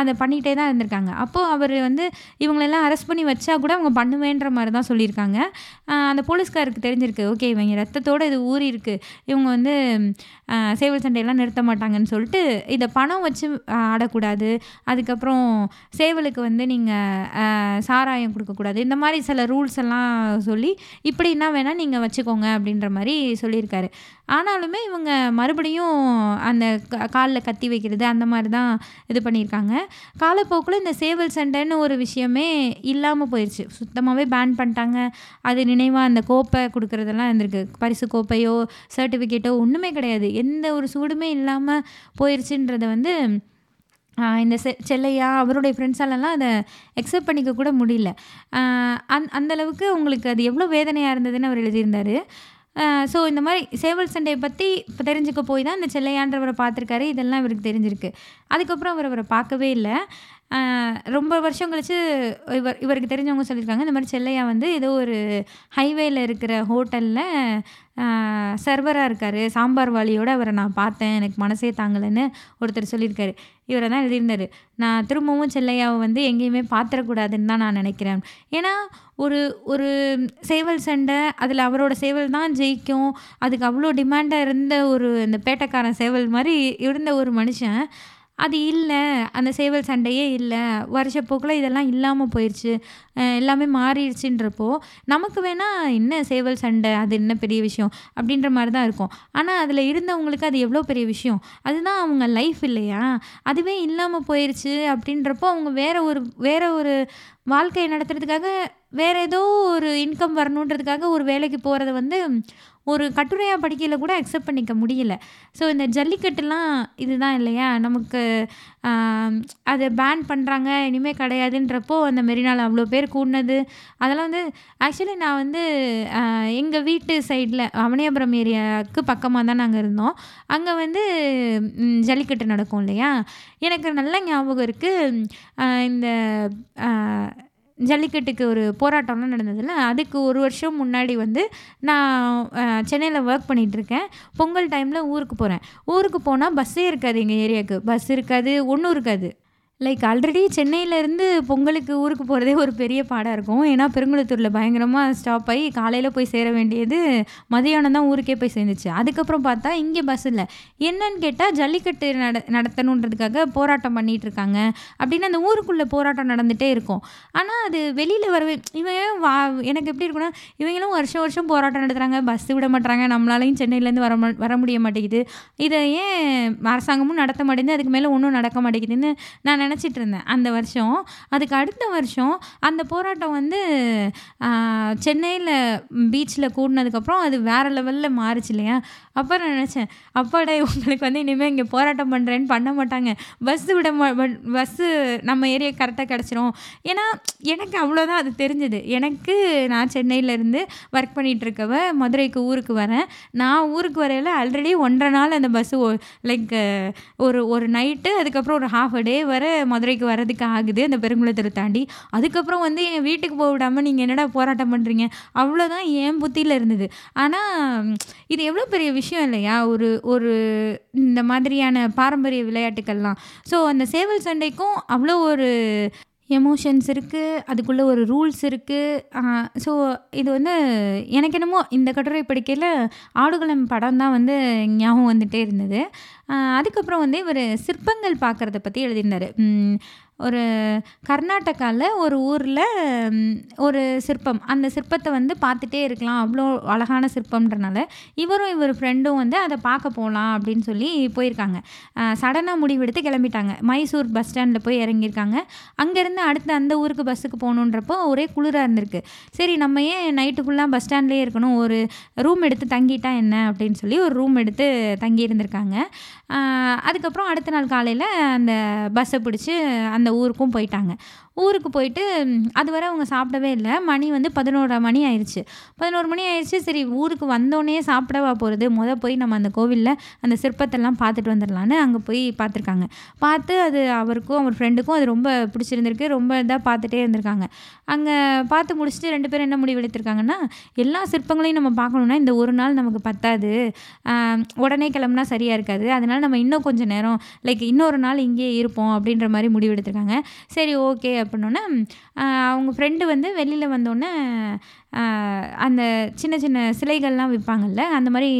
Speaker 1: அதை பண்ணிகிட்டே தான் இருந்திருக்காங்க. அப்போது அவர் வந்து இவங்களெல்லாம் அரெஸ்ட் பண்ணி வச்சா கூட அவங்க பண்ணுவேன்ற மாதிரி தான் சொல்லியிருக்காங்க. அந்த போலீஸ்காருக்கு தெரிஞ்சிருக்கு ஓகே இவங்க ரத்தத்தோடு இது ஊறி இருக்குது இவங்க வந்து சேவல் சண்டையெல்லாம் நிறுத்த மாட்டாங்கன்னு சொல்லிட்டு இதை பணம் வச்சு ஆடக்கூடாது. அதுக்கப்புறம் சேவலுக்கு வந்து நீங்கள் சாராயம் கொடுக்கக்கூடாது இந்த மாதிரி சில ரூல்ஸ் எல்லாம் சொல்லி இப்படின்னா வேணால் நீங்கள் வச்சுக்கோங்க. அப்படின்ற மாதிரி சொல்லியிருக்காரு. ஆனாலுமே இவங்க மறுபடியும் அந்த காலில் கத்தி வைக்கிறது அந்த மாதிரி தான் இது பண்ணியிருக்காங்க. காலப்போக்கில் இந்த சேவல் சண்டைன்னு ஒரு விஷயமே இல்லாமல் போயிடுச்சு சுத்தமாகவே பேன் பண்ணிட்டாங்க. அது நினைவாக அந்த கோப்பை கொடுக்குறதெல்லாம் இருந்திருக்கு. பரிசு கோப்பையோ சர்டிஃபிகேட்டோ ஒன்றுமே கிடையாது. எந்த ஒரு சூடுமே இல்லாமல் போயிடுச்சுன்றத வந்து இந்த செ செல்லையா அவருடைய ஃப்ரெண்ட்ஸாலெல்லாம் அதை எக்ஸப்ட் பண்ணிக்க கூட முடியல. அந் அந்த அளவுக்கு உங்களுக்கு அது எவ்வளோ வேதனையாக இருந்ததுன்னு அவர் எழுதியிருந்தார். ஸோ இந்த மாதிரி சேவல் சண்டையை பற்றி இப்போ தெரிஞ்சுக்க போய் தான் இந்த செல்லையான்றவரை பார்த்துருக்காரு. இதெல்லாம் இவருக்கு தெரிஞ்சிருக்கு. அதுக்கப்புறம் அவர் அவரை பார்க்கவே இல்லை. ரொம்ப வருஷம் கழிச்சு இவர் இவருக்கு தெரிஞ்சவங்க சொல்லியிருக்காங்க. இந்த மாதிரி செல்லையா வந்து ஏதோ ஒரு ஹைவேயில் இருக்கிற ஹோட்டலில் சர்வராக இருக்கார். சாம்பார் வாலியோடு அவரை நான் பார்த்தேன். எனக்கு மனசே தாங்கலைன்னு ஒருத்தர் சொல்லியிருக்காரு. இவரை தான் எழுதியிருந்தார். நான் திரும்பவும் செல்லையாவை வந்து எங்கேயுமே பார்த்துடக்கூடாதுன்னு தான் நான் நினைக்கிறேன். ஏன்னா ஒரு ஒரு சேவல் சண்டை அதில் அவரோட சேவல் தான் ஜெயிக்கும். அதுக்கு அவ்வளோ டிமாண்டாக இருந்த ஒரு இந்த பேட்டைக்காரன் சேவல் மாதிரி இருந்த ஒரு மனுஷன். அது இல்லை அந்த சேவல் சண்டையே இல்லை வருஷப்போக்கில் இதெல்லாம் இல்லாமல் போயிடுச்சு எல்லாமே மாறிடுச்சுன்றப்போ நமக்கு வேணால் என்ன சேவல் சண்டை அது என்ன பெரிய விஷயம் அப்படின்ற மாதிரி தான் இருக்கும். ஆனால் அதில் இருந்தவங்களுக்கு அது எவ்வளோ பெரிய விஷயம்? அதுதான் அவங்க லைஃப் இல்லையா? அதுவே இல்லாமல் போயிடுச்சு அப்படின்றப்போ அவங்க வேற ஒரு வேற ஒரு வாழ்க்கையை நடத்துறதுக்காக வேறு ஏதோ ஒரு இன்கம் வரணுன்றதுக்காக ஒரு வேலைக்கு போகிறத வந்து ஒரு கட்டுரையாக படிக்கையில் கூட அக்செப்ட் பண்ணிக்க முடியல. ஸோ இந்த ஜல்லிக்கட்டுலாம் இதுதான் இல்லையா? நமக்கு அதை பேன் பண்ணுறாங்க இனிமேல் கிடையாதுன்றப்போ அந்த மெரினால் அவ்வளோ பேர் கூடினது. அதெல்லாம் வந்து ஆக்சுவலி நான் வந்து எங்கள் வீட்டு சைடில் அவனியாபுரம் ஏரியாவுக்கு பக்கமாக தான் நாங்கள் இருந்தோம். அங்கே வந்து ஜல்லிக்கட்டு நடக்கும் இல்லையா? எனக்கு நல்ல ஞாபகம் இருக்குது இந்த ஜல்லிக்கட்டுக்கு ஒரு போராட்டம்லாம் நடந்ததில்ல அதுக்கு ஒரு வருஷம் முன்னாடி வந்து நான் சென்னையில் ஒர்க் பண்ணிகிட்ருக்கேன் பொங்கல் டைமில் ஊருக்கு போகிறேன் ஊருக்கு போனால் பஸ்ஸே இருக்காது எங்கள் ஏரியாவுக்கு. பஸ் இருக்காது ஒன்றும் இருக்காது. லைக் ஆல்ரெடி சென்னையிலேருந்து பொங்கலுக்கு ஊருக்கு போகிறதே ஒரு பெரிய பாடாக இருக்கும். ஏன்னா பெருங்குளத்தூரில் பயங்கரமாக ஸ்டாப் ஆகி காலையில் போய் சேர வேண்டியது மதியானம் தான் ஊருக்கே போய் சேர்ந்துச்சு அதுக்கப்புறம் பார்த்தா இங்கே பஸ் இல்லை. என்னன்னு கேட்டால் ஜல்லிக்கட்டு நட நடத்தணுன்றதுக்காக போராட்டம் பண்ணிகிட்ருக்காங்க இருக்காங்க. அப்படின்னு அந்த ஊருக்குள்ளே போராட்டம் நடந்துகிட்டே இருக்கும். ஆனால் அது வெளியில் வரவே இவன் ஏன் வா எனக்கு எப்படி இருக்குன்னா இவங்களும் வருஷம் வருஷம் போராட்டம் நடத்துகிறாங்க பஸ் விட மாட்டுறாங்க நம்மளாலையும் சென்னையிலேருந்து வர வர முடிய மாட்டேங்குது. இதை ஏன் அரசாங்கமும் நடத்த மாட்டேங்குது. அதுக்கு மேலே ஒன்றும் நடக்க மாட்டேங்குதுன்னு நான் நினச்சிட்டு இருந்தேன் அந்த வருஷம் அதுக்கு அடுத்த வருஷம் அந்த போராட்டம் வந்து சென்னையில் பீச்சில் கூடினதுக்கப்புறம் அது வேறு லெவலில் மாறுச்சு இல்லையா? அப்போ நான் நினச்சேன் அப்பாடா இவங்களுக்கு வந்து இனிமேல் இங்கே போராட்டம் பண்ணுறேன்னு பண்ண மாட்டாங்க. பஸ்ஸு விட பஸ்ஸு நம்ம ஏரியா கரெக்டாக கிடச்சிரும். ஏன்னா எனக்கு அவ்வளோதான் அது தெரிஞ்சது. எனக்கு நான் சென்னையிலேருந்து ஒர்க் பண்ணிகிட்ருக்கவ மதுரைக்கு ஊருக்கு வரேன். நான் ஊருக்கு வரையில ஆல்ரெடி ஒன்றரை நாள் அந்த பஸ்ஸு லைக் ஒரு ஒரு நைட்டு அதுக்கப்புறம் ஒரு ஹாஃப் அ டே வர மதுரைக்கு வர்றதுக்கு ஆகுது அந்த பெருங்குளத்தூரை தாண்டி. அதுக்கப்புறம் வந்து என் வீட்டுக்கு போக விடாமல் நீங்கள் என்னடா போராட்டம் பண்ணுறீங்க அவ்வளோதான் என் புத்தியில் இருந்தது. ஆனால் இது எவ்வளோ பெரிய விஷயம் இல்லையா? ஒரு ஒரு இந்த மாதிரியான பாரம்பரிய விளையாட்டுக்கள்லாம். ஸோ அந்த சேவல் சண்டைக்கும் அவ்வளோ ஒரு எமோஷன்ஸ் இருக்குது அதுக்குள்ளே ஒரு ரூல்ஸ் இருக்குது ஸோ இது வந்து எனக்கு என்னமோ இந்த கட்டுரை படிக்கையில் ஆடுகளம் படம் தான் வந்து ஞாபகம் வந்துகிட்டே இருந்தது. அதுக்கப்புறம் வந்து இவர் சிற்பங்கள் பார்க்குறத பற்றி எழுதியிருந்தார். ஒரு கர்நாடகாவில் ஒரு ஊரில் ஒரு சிற்பம். அந்த சிற்பத்தை வந்து பார்த்துட்டே இருக்கலாம். அவ்வளோ அழகான சிற்பம்ன்றனால இவரும் இவர் ஃப்ரெண்டும் வந்து அதை பார்க்க போகலாம் அப்படின்னு சொல்லி போயிருக்காங்க. சடனாக முடிவெடுத்து கிளம்பிட்டாங்க. மைசூர் பஸ் ஸ்டாண்டில் போய் இறங்கியிருக்காங்க. அங்கேருந்து அடுத்து அந்த ஊருக்கு பஸ்ஸுக்கு போகணுன்றப்போ ஒரே குளிராக இருந்திருக்கு. சரி நம்ம ஏன் நைட்டு ஃபுல்லாக பஸ் ஸ்டாண்ட்லேயே இருக்கணும்? ஒரு ரூம் எடுத்து தங்கிட்டா என்ன? அப்படின்னு சொல்லி ஒரு ரூம் எடுத்து தங்கி இருந்திருக்காங்க அதுக்கப்புறம் அடுத்த நாள் காலையில் அந்த பஸ்ஸை பிடிச்சி அந்த ஊருக்கும் போயிட்டாங்க. ஊருக்கு போயிட்டு அதுவரை அவங்க சாப்பிடவே இல்லை. மணி வந்து பதினோரு மணி ஆயிடுச்சு பதினோரு மணி ஆயிடுச்சு சரி ஊருக்கு வந்தோடனே சாப்பிடவா போகிறது முத போய் நம்ம அந்த கோவிலில் அந்த சிற்பத்தெல்லாம் பார்த்துட்டு வந்துடலான்னு அங்கே போய் பார்த்துருக்காங்க. பார்த்து அது அவருக்கும் அவர் ஃப்ரெண்டுக்கும் அது ரொம்ப பிடிச்சிருந்திருக்கு. ரொம்ப இதாக பார்த்துட்டே இருந்திருக்காங்க. அங்கே பார்த்து முடிச்சுட்டு ரெண்டு பேரும் என்ன முடிவு எடுத்திருக்காங்கன்னா எல்லா சிற்பங்களையும் நம்ம பார்க்கணுன்னா இந்த ஒரு நாள் நமக்கு பத்தாது. உடனே கிளம்புனா சரியாக இருக்காது. அதனால் நம்ம இன்னும் கொஞ்சம் நேரம் லைக் இன்னொரு நாள் இங்கேயே இருப்போம் அப்படின்ற மாதிரி முடிவு எடுத்திருக்காங்க. சரி ஓகே அப்படின்னோன்னே அவங்க ஃப்ரெண்டு வந்து வெளியில் வந்தோடனே அந்த சின்ன சின்ன சிலைகள்லாம் விற்பாங்கல்ல அந்த மாதிரி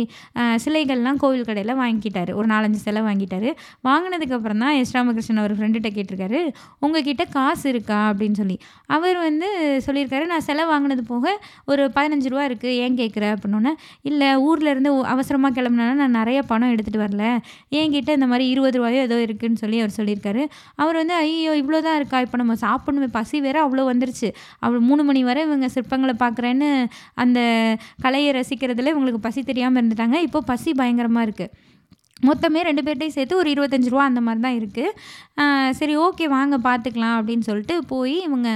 Speaker 1: சிலைகள்லாம் கோவில் கடையில் வாங்கிக்கிட்டாரு. ஒரு நாலஞ்சு சிலை வாங்கிட்டாரு. வாங்கினதுக்கப்புறம் தான் எஸ் ராமகிருஷ்ணன் அவர் ஃப்ரெண்டுகிட்ட கேட்டிருக்காரு. உங்ககிட்ட காசு இருக்கா? அப்படின்னு சொல்லி. அவர் வந்து சொல்லியிருக்காரு நான் சிலை வாங்கினது போக ஒரு பதினஞ்சு ரூபா இருக்குது ஏன் கேட்குற? அப்படின்னோன்னே இல்லை ஊரில் இருந்து அவசரமாக கிளம்புனா நான் நிறைய பணம் எடுத்துகிட்டு வரல. என்கிட்ட இந்த மாதிரி இருபது ரூபாயோ ஏதோ இருக்குன்னு சொல்லி அவர் சொல்லியிருக்காரு. அவர் வந்து ஐயோ இவ்வளோ தான் இருக்கா? இப்போ நம்ம சாப்பிடணுமே. பசி வேறு அவ்வளோ வந்துருச்சு. அவ்வளோ மூணு மணி வரை இவங்க சிற்பங்களை பார்க்க பார்க்குறேன்னு அந்த கலையை ரசிக்கிறதுல இவங்களுக்கு பசி தெரியாமல் இருந்துட்டாங்க. இப்போ பசி பயங்கரமாக இருக்குது மொத்தமே ரெண்டு பேர்ட்டையும் சேர்த்து ஒரு இருபத்தஞ்சி ரூபா அந்த மாதிரி தான் இருக்குது சரி ஓகே வாங்க பார்த்துக்கலாம் அப்படின்னு சொல்லிட்டு போய் இவங்க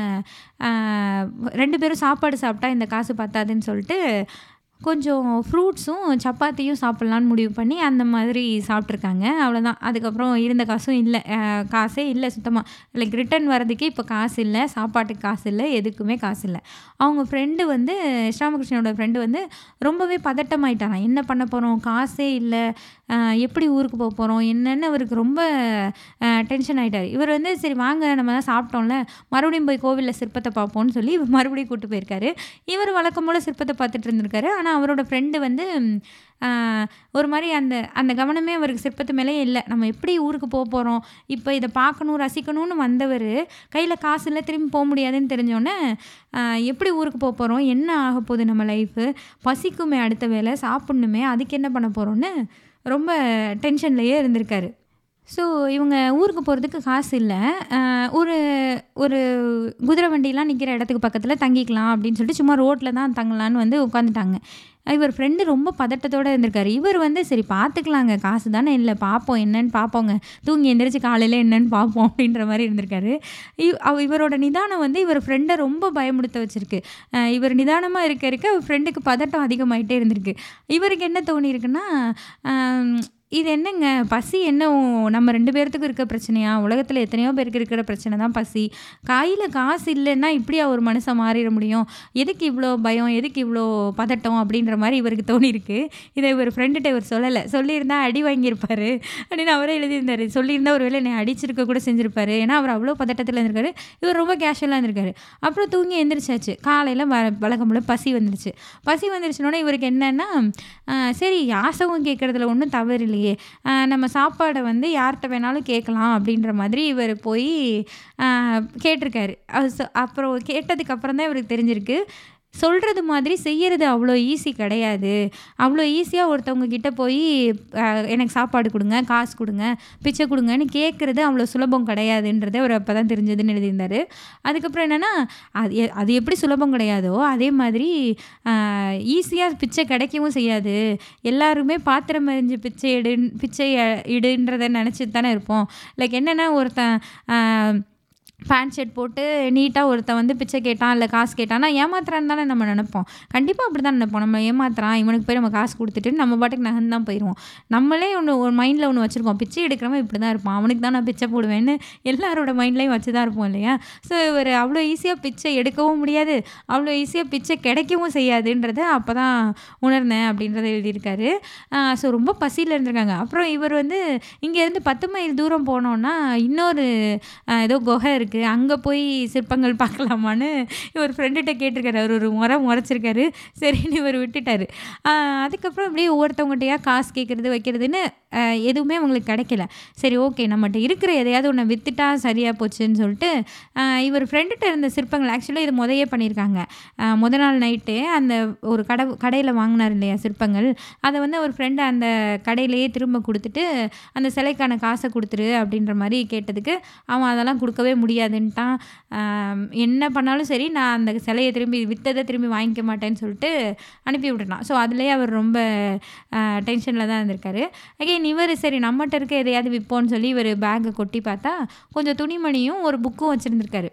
Speaker 1: ரெண்டு பேரும் சாப்பாடு சாப்பிட்டா இந்த காசு பத்தாதுன்னு சொல்லிட்டு கொஞ்சம் ஃப்ரூட்ஸும் சப்பாத்தியும் சாப்பிட்லான்னு முடிவு பண்ணி அந்த மாதிரி சாப்பிட்ருக்காங்க. அவ்வளோதான் அதுக்கப்புறம் இருந்த காசும் இல்லை. காசே இல்லை சுத்தமாக லைக் ரிட்டர்ன் வரதுக்கே இப்போ காசு இல்லை. சாப்பாட்டுக்கு காசு இல்லை. எதுக்குமே காசு இல்லை. அவங்க ஃப்ரெண்டு வந்து ஸ்ராமகிருஷ்ணனோட ஃப்ரெண்டு வந்து ரொம்பவே பதட்டமாயிட்டாங்க என்ன பண்ண போகிறோம் காசே இல்லை. எப்படி ஊருக்கு போக போகிறோம் என்னென்னு அவருக்கு ரொம்ப டென்ஷன் ஆகிட்டார் இவர் வந்து சரி வாங்க நம்ம தான் சாப்பிட்டோம்ல. மறுபடியும் போய் கோவிலில் சிற்பத்தை பார்ப்போம்னு சொல்லி இவர் மறுபடியும் கூப்பிட்டு போயிருக்காரு. இவர் வழக்கம் போல் சிற்பத்தை பார்த்துட்டு இருந்திருக்காரு. ஆனால் அவரோட ஃப்ரெண்டு வந்து ஒரு மாதிரி அந்த அந்த கவனமே அவருக்கு சிற்பத்து மேலே இல்லை. நம்ம எப்படி ஊருக்கு போக போகிறோம் இப்போ இதை பார்க்கணும் ரசிக்கணும்னு வந்தவர் கையில் காசு இல்லை திரும்பி போக முடியாதுன்னு தெரிஞ்சோடனே எப்படி ஊருக்கு போக போகிறோம் என்ன ஆக போகுது நம்ம லைஃபு பசிக்குமே அடுத்த வேலை சாப்பிட்ணுமே அதுக்கு என்ன பண்ண போகிறோன்னு ரொம்ப டென்ஷன்லேயே இருந்திருக்காரு. ஸோ இவங்க ஊருக்கு போகிறதுக்கு காசு இல்லை. ஒரு ஒரு குதிரை வண்டிலாம் நிற்கிற இடத்துக்கு பக்கத்தில் தங்கிக்கலாம் அப்படின்னு சொல்லிட்டு சும்மா ரோட்டில் தான் தங்கலான்னு வந்து உட்காந்துட்டாங்க இவர் ஃப்ரெண்டு ரொம்ப பதட்டத்தோடு இருந்திருக்காரு. இவர் வந்து சரி பார்த்துக்கலாங்க காசு தானே இல்லை. பார்ப்போம் என்னன்னு பார்ப்போங்க தூங்கி எந்திரிச்சு காலையில் என்னன்னு பார்ப்போம் அப்படின்ற மாதிரி இருந்திருக்காரு. இவ் அவ இவரோட நிதானம் வந்து இவர் ஃப்ரெண்டை ரொம்ப பயமுடுத்த வச்சுருக்கு. இவர் நிதானமாக இருக்க இருக்க ஃப்ரெண்டுக்கு பதட்டம் அதிகமாகிட்டே இருந்திருக்கு. இவருக்கு என்ன தோணியிருக்குன்னா இது என்னங்க? பசி என்ன நம்ம ரெண்டு பேர்த்துக்கும் இருக்க பிரச்சனையா? உலகத்தில் எத்தனையோ பேருக்கு இருக்கிற பிரச்சனை தான் பசி. கையில் காசு இல்லைன்னா இப்படியா ஒரு மனுஷன் மாறிட முடியும்? எதுக்கு இவ்வளோ பயம்? எதுக்கு இவ்வளோ பதட்டம்? அப்படின்ற மாதிரி இவருக்கு தோணியிருக்கு. இதை இவர் ஃப்ரெண்டுகிட்ட இவர் சொல்லலை. சொல்லியிருந்தா அடி வாங்கியிருப்பார். அப்படின்னு அவரே எழுதியிருந்தார். சொல்லியிருந்தா ஒரு வேளை என்னை அடிச்சிருக்க கூட செஞ்சுருப்பார். ஏன்னா அவர் அவ்வளோ பதட்டத்தில் இருந்திருக்காரு. இவர் ரொம்ப கேஷுவலாக இருந்திருக்காரு. அப்புறம் தூங்கி எழுந்திரிச்சாச்சு காலையில் வ வழக்கம் பசி வந்துருச்சு. பசி வந்துருச்சுனோடனே இவருக்கு என்னென்னா சரி யாசகம் கேட்குறதுல ஒன்றும் தவறு இல்லையே. இல்லையே நம்ம சாப்பாடை வந்து யார்கிட்ட வேணாலும் கேட்கலாம் அப்படின்ற மாதிரி இவர் போய் கேட்டிருக்காரு. அது அப்புறம் கேட்டதுக்கப்புறம் தான் இவருக்கு தெரிஞ்சிருக்கு. சொல்கிறது மாதிரி செய்யறது அவ்வளோ ஈஸி கிடையாது. அவ்வளோ ஈஸியாக ஒருத்தவங்க கிட்டே போய் எனக்கு சாப்பாடு கொடுங்க காசு கொடுங்க பிச்சை கொடுங்கன்னு கேட்குறது அவ்வளோ சுலபம் கிடையாதுன்றதை அவர் அப்போ தான் தெரிஞ்சதுன்னு எழுதியிருந்தார். அதுக்கப்புறம் என்னென்னா அது எ- அது எப்படி சுலபம் கிடையாதோ அதே மாதிரி ஈஸியாக பிச்சை கிடைக்கவும் செய்யாது. எல்லாருமே பாத்திரம் எரிஞ்சு பிச்சை இடு பிச்சை இடுன்றதை நினச்சிட்டு தானே இருப்போம். லைக் என்னென்னா ஒருத்தன் பேண்ட் ஷர்ட் போட்டு நீட்டாக ஒருத்தன் வந்து பிச்சை கேட்டான் இல்லை காசு கேட்டான்னா ஏமாத்துறான்னு தானே நம்ம நினைப்போம். கண்டிப்பாக அப்படி தான் நினைப்போம். நம்ம ஏமாத்துறான் இவனுக்கு போய் நம்ம காசு கொடுத்துட்டு நம்ம பாட்டுக்கு நகர்ந்து தான் போயிடுவோம் நம்மளே ஒன்று ஒரு மைண்டில் ஒன்று வச்சுருக்கோம். பிச்சை எடுக்கிறவன் இப்படி தான் இருப்பான். அவனுக்கு தான் நான் பிச்சை போடுவேன்னு எல்லாரோட மைண்ட்லேயும் வச்சு தான் இருப்போம் இல்லையா? ஸோ இவர் அவ்வளோ ஈஸியாக பிச்சை எடுக்கவும் முடியாது. அவ்வளோ ஈஸியாக பிச்சை கிடைக்கவும் செய்யாதுன்றத அப்போ தான் உணர்ந்தேன் அப்படின்றத எழுதியிருக்காரு. ஸோ ரொம்ப பசியில் இருந்திருக்காங்க. அப்புறம் இவர் வந்து இங்கேருந்து பத்து மைல் தூரம் போனோன்னா இன்னொரு ஏதோ குகை இருக்குது இருக்குது அங்கே போய் சிற்பங்கள் பார்க்கலாமான்னு இவர் ஃப்ரெண்டுகிட்ட கேட்டிருக்காரு. அவர் ஒரு முறை முறைச்சிருக்காரு. சரின்னு இவர் விட்டுட்டார். அதுக்கப்புறம் அப்படியே ஒவ்வொருத்தவங்ககிட்டயா காசு கேட்குறது வைக்கிறதுன்னு எதுவுமே அவங்களுக்கு கிடைக்கல. சரி ஓகே நம்மகிட்ட இருக்கிற எதையாவது ஒன்று விற்றுட்டா சரியாக போச்சுன்னு சொல்லிட்டு இவர் ஃப்ரெண்டுகிட்ட இருந்த சிற்பங்கள் ஆக்சுவலாக இது முதையே பண்ணியிருக்காங்க. முத நாள் நைட்டு அந்த ஒரு கடை கடையில் வாங்கினார் இல்லையா சிற்பங்கள் அதை வந்து அவர் ஃப்ரெண்டு அந்த கடையிலேயே திரும்ப கொடுத்துட்டு அந்த சிலைக்கான காசை கொடுத்துரு அப்படின்ற மாதிரி கேட்டதுக்கு அவன் அதெல்லாம் கொடுக்கவே முடியாது. முடியாதுன்ட்டான் என்ன பண்ணாலும் சரி நான் அந்த சிலையை திரும்பி விற்றதை திரும்பி வாங்கிக்க மாட்டேன்னு சொல்லிட்டு அனுப்பி விட்டுட்டான். ஸோ அதுலேயே அவர் ரொம்ப டென்ஷனில் தான் இருந்திருக்காரு. அகைன் இவர் சரி நம்மகிட்ட இருக்க எதையாவது விற்போன்னு சொல்லி இவர் பேக்கை கொட்டி பார்த்தா கொஞ்சம் துணிமணியும் ஒரு புக்கும் வச்சுருந்துருக்காரு.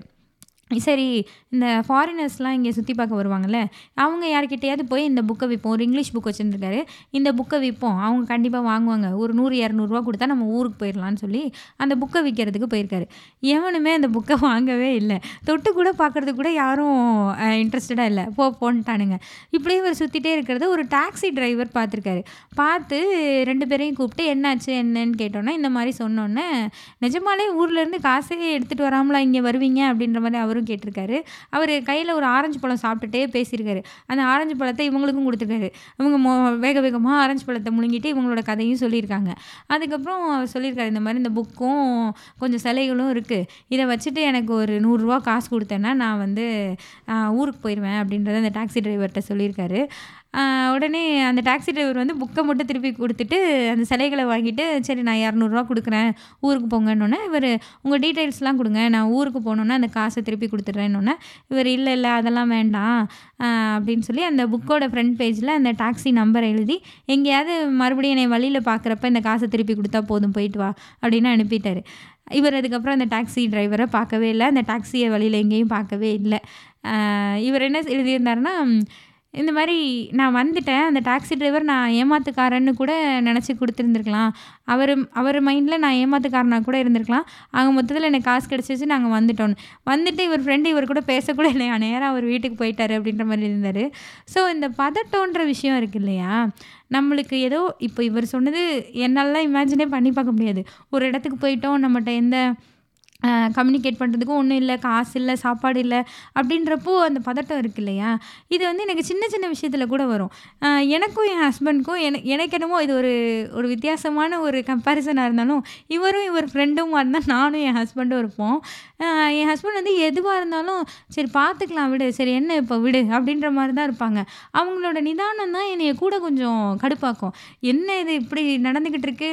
Speaker 1: சரி இந்த ஃபாரினர்ஸ்லாம் இங்கே சுற்றி பார்க்க வருவாங்கல்ல அவங்க யார்கிட்டையாவது போய் இந்த புக்கை விற்போம் ஒரு இங்கிலீஷ் புக் வச்சுருந்துருக்காரு. இந்த புக்கை விற்போம் அவங்க கண்டிப்பாக வாங்குவாங்க. ஒரு நூறு இரநூறுவா கொடுத்தா நம்ம ஊருக்கு போயிடலான்னு சொல்லி அந்த புக்கை விற்கிறதுக்கு போயிருக்காரு. எவனுமே அந்த புக்கை வாங்கவே இல்லை. தொட்டு கூட பார்க்குறதுக்கு கூட யாரும் இன்ட்ரெஸ்டடாக இல்லை. போ போன்ட்டானுங்க. இப்படியே இவர் சுற்றிட்டே இருக்கிறது ஒரு டாக்ஸி டிரைவர் பார்த்துருக்காரு. பார்த்து ரெண்டு பேரையும் கூப்பிட்டு என்னாச்சு? என்னன்னு கேட்டோன்னே இந்த மாதிரி சொன்னோன்னே நிஜமாலே ஊர்லேருந்து காசே எடுத்துகிட்டு வராமலா இங்கே வருவீங்க? அப்படின்ற மாதிரி அவரும் கேட்டிருக்காரு. அவர் கையில் ஒரு ஆரஞ்சு பழம் சாப்பிட்டுட்டே பேசியிருக்காரு. அந்த ஆரஞ்சு பழத்தை இவங்களுக்கும் கொடுத்துருக்காரு. இவங்க மோ வேக வேகமாக ஆரஞ்சு பழத்தை முழுங்கிட்டு இவங்களோட கதையும் சொல்லியிருக்காங்க. அதுக்கப்புறம் அவர் சொல்லியிருக்காரு இந்த மாதிரி இந்த புக்கும் கொஞ்சம் சிலைகளும் இருக்குது இதை வச்சுட்டு எனக்கு ஒரு நூறுரூவா காசு கொடுத்தேன்னா நான் வந்து ஊருக்கு போயிடுவேன் அப்படின்றத அந்த டாக்ஸி டிரைவர்கிட்ட சொல்லியிருக்காரு. உடனே அந்த டாக்ஸி டிரைவர் வந்து புக்கை மட்டும் திருப்பி கொடுத்துட்டு அந்த சிலைகளை வாங்கிட்டு சரி நான் இரநூறுவா கொடுக்குறேன் ஊருக்கு போங்கன்னொன்னே இவர் உங்கள் டீட்டெயில்ஸ்லாம் கொடுங்க நான் ஊருக்கு போகணுன்னா அந்த காசை திருப்பி கொடுத்துட்றேன்னொன்னே இவர் இல்லை இல்லை அதெல்லாம் வேண்டாம் அப்படின்னு சொல்லி அந்த புக்கோட ஃப்ரண்ட் பேஜில் அந்த டாக்ஸி நம்பர் எழுதி எங்கேயாவது மறுபடியும் என்னை வழியில் பார்க்குறப்ப இந்த காசை திருப்பி கொடுத்தா போதும் போயிட்டு வா அப்படின்னு அனுப்பிட்டாரு. இவர் அதுக்கப்புறம் அந்த டாக்ஸி டிரைவரை பார்க்கவே இல்லை அந்த டாக்ஸியை வழியில் எங்கேயும் பார்க்கவே இல்லை. இவர் என்ன எழுதியிருந்தாருன்னா இந்த மாதிரி நான் வந்துட்டேன். அந்த டாக்ஸி டிரைவர் நான் ஏமாத்துக்காரன்னு கூட நினச்சி கொடுத்துருந்துருக்கலாம். அவர் அவர் மைண்டில் நான் ஏமாத்துக்காரனாக கூட இருந்திருக்கலாம். அவங்க மொத்தத்தில் எனக்கு காசு கிடச்சிச்சு நாங்கள் வந்துட்டோன்னு வந்துட்டு இவர் ஃப்ரெண்டு இவர் கூட பேசக்கூட இல்லையா? நேராக அவர் வீட்டுக்கு போயிட்டாரு அப்படின்ற மாதிரி இருந்தார். ஸோ இந்த பதட்டோன்ற விஷயம் இருக்கு இல்லையா? நம்மளுக்கு ஏதோ இப்போ இவர் சொன்னது என்னாலலாம் இமேஜினே பண்ணி பார்க்க முடியாது. ஒரு இடத்துக்கு போயிட்டோம் நம்மகிட்ட எந்த கம்யூனிகேட் பண்ணுறதுக்கும் ஒன்றும் இல்லை காசு இல்லை சாப்பாடு இல்லை அப்படின்றப்போ அந்த பதட்டம் இருக்கு இல்லையா? இது வந்து எனக்கு சின்ன சின்ன விஷயத்தில் கூட வரும். எனக்கும் என் ஹஸ்பண்ட்க்கும் என எனக்கு என்னமோ இது ஒரு ஒரு வித்தியாசமான ஒரு கம்பேரிசனாக இருந்தாலும் இவரும் இவர் ஃப்ரெண்டும் இருந்தால் நானும் என் ஹஸ்பண்டும் இருப்போம். என் ஹஸ்பண்ட் வந்து எதுவாக இருந்தாலும் சரி பார்த்துக்கலாம் விடு சரி என்ன இப்போ விடு அப்படின்ற மாதிரி தான் இருப்பாங்க. அவங்களோட நிதானம் தான் என்னைய கூட கொஞ்சம் கடுப்பாக்கும். என்ன இது இப்படி நடந்துக்கிட்டு இருக்கு?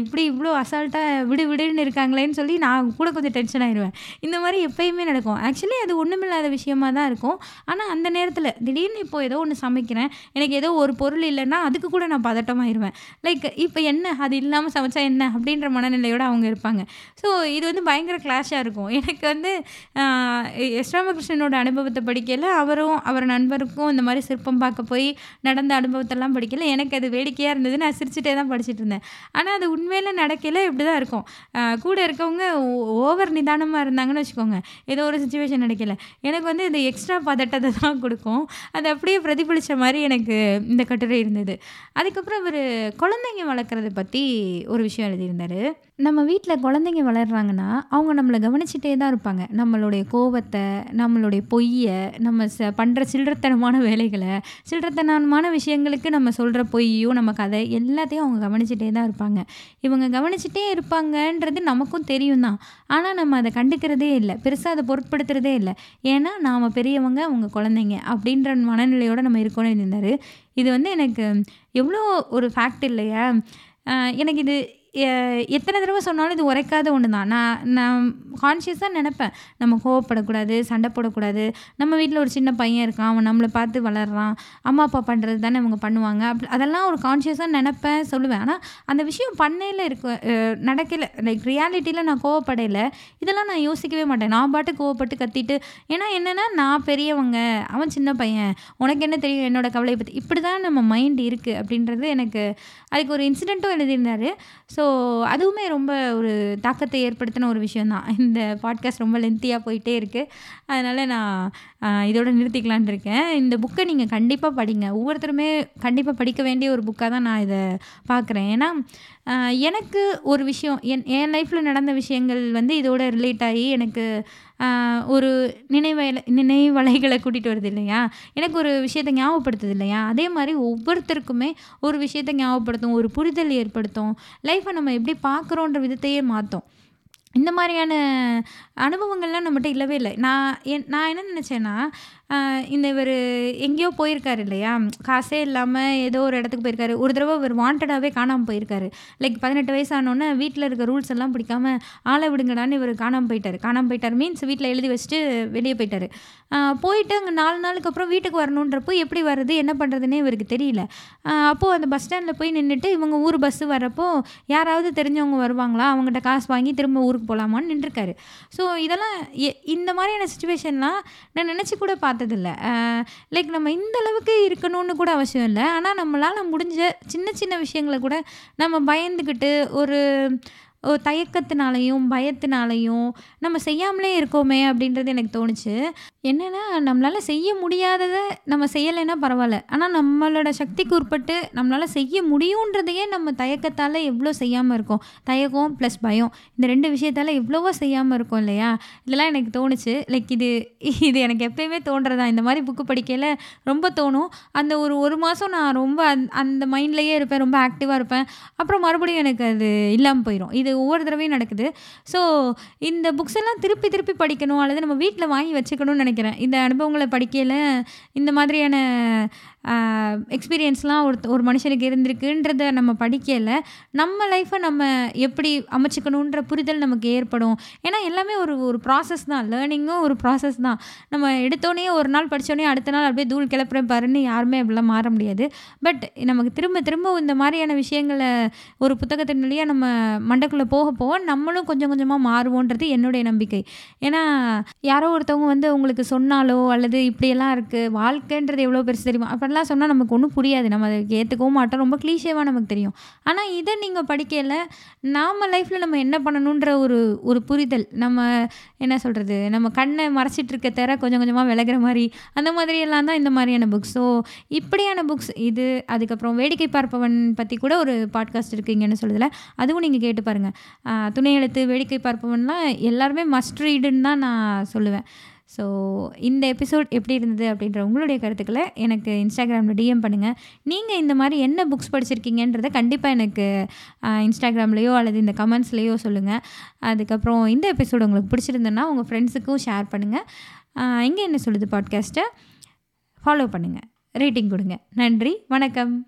Speaker 1: இப்படி இவ்வளோ அசால்ட்டாக விடு விடுன்னு இருக்காங்களேன்னு சொல்லி நான் கூட கொஞ்சம் டென்ஷன் ஆயிடுவேன் இந்த மாதிரி எப்பயுமே நடக்கும். ஆக்சுவலி அது ஒன்றுமில்லாத விஷயமா தான் இருக்கும். ஆனால் அந்த நேரத்தில் திடீர்னு இப்போ ஏதோ ஒன்று சமைக்கிறேன். எனக்கு ஏதோ ஒரு பொருள் இல்லைன்னா அதுக்கு கூட நான் பதட்டமாயிருவேன். லைக் இப்போ என்ன? அது இல்லாமல் சமைச்சா என்ன? அப்படின்ற மனநிலையோடு அவங்க இருப்பாங்க. ஸோ இது வந்து பயங்கர கிளாஷாக இருக்கும். எனக்கு வந்து எஸ் ராமகிருஷ்ணனோட அனுபவத்தை படிக்கல. அவரும் அவர் நண்பருக்கும் இந்த மாதிரி சிற்பம் பார்க்க போய் நடந்த அனுபவத்தெல்லாம் படிக்கல. எனக்கு அது வேடிக்கையாக இருந்தது. நான் சிரிச்சுட்டே தான் படிச்சுட்டு இருந்தேன். ஆனால் அது உண்மையில் நடக்கல. இப்படி தான் இருக்கும் கூட இருக்கவங்க ஓவர் நிதானமாக இருந்தாங்கன்னு வச்சுக்கோங்க. ஏதோ ஒரு சுச்சுவேஷன் நடக்கல. எனக்கு வந்து இந்த எக்ஸ்ட்ரா பதட்டத்தை தான் கொடுக்கும். அது அப்படியே பிரதிபலித்த மாதிரி எனக்கு இந்த கட்டுரை இருந்தது. அதுக்கப்புறம் அவர் குழந்தைங்க வளர்க்குறத பற்றி ஒரு விஷயம் எழுதியிருந்தார். நம்ம வீட்டில் குழந்தைங்க வளர்கிறாங்கன்னா அவங்க நம்மளை கவனிச்சிட்டே தான் இருப்பாங்க. நம்மளுடைய கோபத்தை நம்மளுடைய பொய்யை நம்ம ச பண்ணுற சில்லறத்தனமான வேலைகளை சில்லறத்தனமான விஷயங்களுக்கு நம்ம சொல்கிற பொய்யும் நம்ம கதை எல்லாத்தையும் அவங்க கவனிச்சிட்டே தான் இருப்பாங்க. இவங்க கவனிச்சிட்டே இருப்பாங்கன்றது நமக்கும் தெரியும் தான். ஆனால் நம்ம அதை கண்டுக்கிறதே இல்லை. பெருசாக அதை பொருட்படுத்துறதே இல்லை. ஏன்னா நாம் பெரியவங்க அவங்க குழந்தைங்க அப்படின்ற மனநிலையோடு நம்ம இருக்கோம்னு இருந்தார் இது வந்து எனக்கு எவ்வளோ ஒரு ஃபேக்ட் இல்லையா? எனக்கு இது எத்தனை தடவை சொன்னாலும் இது உரைக்காத ஒன்று தான். நான் நான் கான்ஷியஸாக நினப்பேன். நம்ம கோவப்படக்கூடாது சண்டை போடக்கூடாது. நம்ம வீட்டில் ஒரு சின்ன பையன் இருக்கான். அவன் நம்மளை பார்த்து வளர்றான். அம்மா அப்பா பண்ணுறது தானே அவங்க பண்ணுவாங்க. அப்படி அதெல்லாம் ஒரு கான்ஷியஸாக நினப்பேன் சொல்லுவேன். ஆனால் அந்த விஷயம் பண்ணையில் இருக்க நடக்கலை. லைக் ரியாலிட்டியில் நான் கோவப்படையில். இதெல்லாம் நான் யோசிக்கவே மாட்டேன். நான் பாட்டு கோவப்பட்டு கத்திட்டு ஏன்னா என்னென்னா நான் பெரியவங்க அவன் சின்ன பையன். உனக்கு என்ன தெரியும் என்னோடய கவலையை பற்றி இப்படி தான் நம்ம மைண்ட் இருக்குது அப்படின்றது எனக்கு அதுக்கு ஒரு இன்சிடெண்ட்டும் எழுதியிருந்தாரு. ஸோ அதுவுமே ரொம்ப ஒரு தாக்கத்தை ஏற்படுத்தின ஒரு விஷயந்தான் இந்த பாட்காஸ்ட் ரொம்ப லென்த்தியாக போயிட்டே இருக்குது அதனால் நான் இதோட நிறுத்திக்கலான் இருக்கேன். இந்த புக்கை நீங்கள் கண்டிப்பாக படிங்க. ஒவ்வொருத்தருமே கண்டிப்பாக படிக்க வேண்டிய ஒரு புக்காக தான் நான் இதை பார்க்குறேன். ஏன்னா எனக்கு ஒரு விஷயம் என் என் லைஃப்பில் நடந்த விஷயங்கள் வந்து இதோட ரிலேட் ஆகி எனக்கு ஒரு நினைவலை நினைவலைகளை கூட்டிகிட்டு வருது இல்லையா? எனக்கு ஒரு விஷயத்தை ஞாபகப்படுத்துது இல்லையா? அதே மாதிரி ஒவ்வொருத்தருக்குமே ஒரு விஷயத்தை ஞாபகப்படுத்தும் ஒரு புரிதல் ஏற்படுத்தும். லைஃப்பை நம்ம எப்படி பார்க்குறோன்ற விதத்தையே மாற்றும் இந்த மாதிரியான அனுபவங்கள்லாம் நம்மகிட்ட இல்லவே இல்லை. நான் என் நான் என்ன நினச்சேன்னா இந்த இவர் எங்கேயோ போயிருக்காரு இல்லையா? காசே இல்லாமல் ஏதோ ஒரு இடத்துக்கு போயிருக்காரு. ஒரு தடவை இவர் வாண்டடாகவே காணாமல் போயிருக்காரு. லைக் பதினெட்டு வயசானோன்னே வீட்டில் இருக்க ரூல்ஸ் எல்லாம் பிடிக்காம ஆளை விடுங்கடான்னு இவர் காணாமல் போயிட்டார். காணாமல் போயிட்டார் மீன்ஸ் வீட்டில் எழுதி வச்சுட்டு வெளியே போயிட்டார். போயிட்டு அங்கே நாலு நாளுக்கு அப்புறம் வீட்டுக்கு வரணுன்றப்போ எப்படி வர்றது என்ன பண்ணுறதுன்னே இவருக்கு தெரியல. அப்போது அந்த பஸ் ஸ்டாண்டில் போய் நின்றுட்டு இவங்க ஊர் பஸ்ஸு வரப்போ யாராவது தெரிஞ்சவங்க வருவாங்களா? அவங்ககிட்ட காசு வாங்கி திரும்ப ஊர் ஊருக்கு போகலாமான்னு நின்றுருக்காரு. ஸோ இதெல்லாம் எ- இந்த மாதிரியான சுச்சுவேஷன்லாம் நான் நினச்சி கூட பார்த்ததில்ல. லைக் நம்ம இந்த அளவுக்கு இருக்கணும்னு கூட அவசியம் இல்லை. ஆனால் நம்மளால் முடிஞ்ச சின்ன சின்ன விஷயங்களை கூட நம்ம பயந்துக்கிட்டு ஒரு தயக்கத்தினாலையும் பயத்தினாலையும் நம்ம செய்யாமலே இருக்கோமே அப்படின்றது எனக்கு தோணுச்சு. என்னென்னா நம்மளால் செய்ய முடியாததை நம்ம செய்யலைன்னா பரவாயில்ல. ஆனால் நம்மளோட சக்திக்கு உட்பட்டு நம்மளால் செய்ய முடியுன்றதையே நம்ம தயக்கத்தால் எவ்வளோ செய்யாமல் இருக்கோம். தயக்கம் ப்ளஸ் பயம் இந்த ரெண்டு விஷயத்தால் எவ்வளவோ செய்யாமல் இருக்கோம் இல்லையா? இதெல்லாம் எனக்கு தோணுச்சு. லைக் இது இது எனக்கு எப்பயுமே தோன்றதா? இந்த மாதிரி புக்கு படிக்கையில் ரொம்ப தோணும். அந்த ஒரு ஒரு மாதம் நான் ரொம்ப அந்த அந்த மைண்ட்லேயே இருப்பேன். ரொம்ப ஆக்டிவாக இருப்பேன். அப்புறம் மறுபடியும் எனக்கு அது இல்லாமல் போயிடும் இது ஒவ்வொரு தடவையும் நடக்குது. ஸோ இந்த புக்ஸ் எல்லாம் திருப்பி திருப்பி படிக்கணும் அல்லது நம்ம வீட்டில் வாங்கி வச்சுக்கணும்னு நினைக்கிறேன். இந்த அனுபவங்களை படிக்கையில் இந்த மாதிரியான எக்ஸ்பீரியன்ஸ்லாம் ஒரு ஒரு மனுஷனுக்கு இருந்திருக்குன்றத நம்ம படிக்கல நம்ம லைஃப்பை நம்ம எப்படி அமைச்சிக்கணுன்ற புரிதல் நமக்கு ஏற்படும். ஏன்னா எல்லாமே ஒரு ஒரு ப்ராசஸ் தான். லேர்னிங்கும் ஒரு ப்ராசஸ் தான். நம்ம எடுத்தோடனே ஒரு நாள் படித்தோடனே அடுத்த நாள் அப்படியே தூள் கிளப்புறேன் பாருன்னு யாருமே அப்படிலாம் மாற முடியாது. பட் நமக்கு திரும்ப திரும்ப இந்த மாதிரியான விஷயங்களை ஒரு புத்தகத்தின் வழியாக நம்ம மண்டைக்குள்ளே போக போக நம்மளும் கொஞ்சம் கொஞ்சமாக மாறுவோன்றது என்னுடைய நம்பிக்கை. ஏன்னா யாரோ ஒருத்தவங்க வந்து உங்களுக்கு சொன்னாலோ அல்லது இப்படியெல்லாம் இருக்குது வாழ்க்கைன்றது எவ்வளோ பெருசு தெரியுமா? அப்படிலாம் சொன்னால் நமக்கு ஒன்றும் புரியாது. நம்ம அதை ஏற்றுக்கவும் மாட்டோம். ரொம்ப க்ளீஷேவாக நமக்கு தெரியும். ஆனால் இதை நீங்கள் படிக்கையில் நாம் லைஃப்பில் நம்ம என்ன பண்ணணுன்ற ஒரு ஒரு புரிதல். நம்ம என்ன சொல்கிறது நம்ம கண்ணை மறைச்சிட்டு இருக்க தர கொஞ்சம் கொஞ்சமாக விலகிற மாதிரி. அந்த மாதிரியெல்லாம் தான் இந்த மாதிரியான புக்ஸ் ஸோ இப்படியான புக்ஸ் இது அதுக்கப்புறம் வேடிக்கை பார்ப்பவன் பற்றி கூட ஒரு பாட்காஸ்ட் இருக்குங்கன்னு சொல்கிறதுல அதுவும் நீங்கள் கேட்டு பாருங்கள் துணை எழுத்து வேடிக்கை பார்ப்பவன்லாம் எல்லாருமே மஸ்ட் ரீடுன்னு தான் நான் சொல்லுவேன். ஸோ இந்த எபிசோட் எப்படி இருந்தது அப்படின்ற உங்களுடைய கருத்துக்களை எனக்கு இன்ஸ்டாகிராமில் டிஎம் பண்ணுங்கள் நீங்கள் இந்த மாதிரி என்ன புக்ஸ் படிச்சிருக்கீங்கன்றதை கண்டிப்பாக எனக்கு இன்ஸ்டாகிராம்லேயோ அல்லது இந்த கமெண்ட்ஸ்லேயோ சொல்லுங்கள் அதுக்கப்புறம் இந்த எபிசோடு உங்களுக்கு பிடிச்சிருந்ததுன்னா உங்கள் ஃப்ரெண்ட்ஸுக்கும் ஷேர் பண்ணுங்கள் இங்கே என்ன சொல்லுது பாட்காஸ்ட்டை ஃபாலோ பண்ணுங்கள் ரேட்டிங் கொடுங்க. நன்றி. வணக்கம்.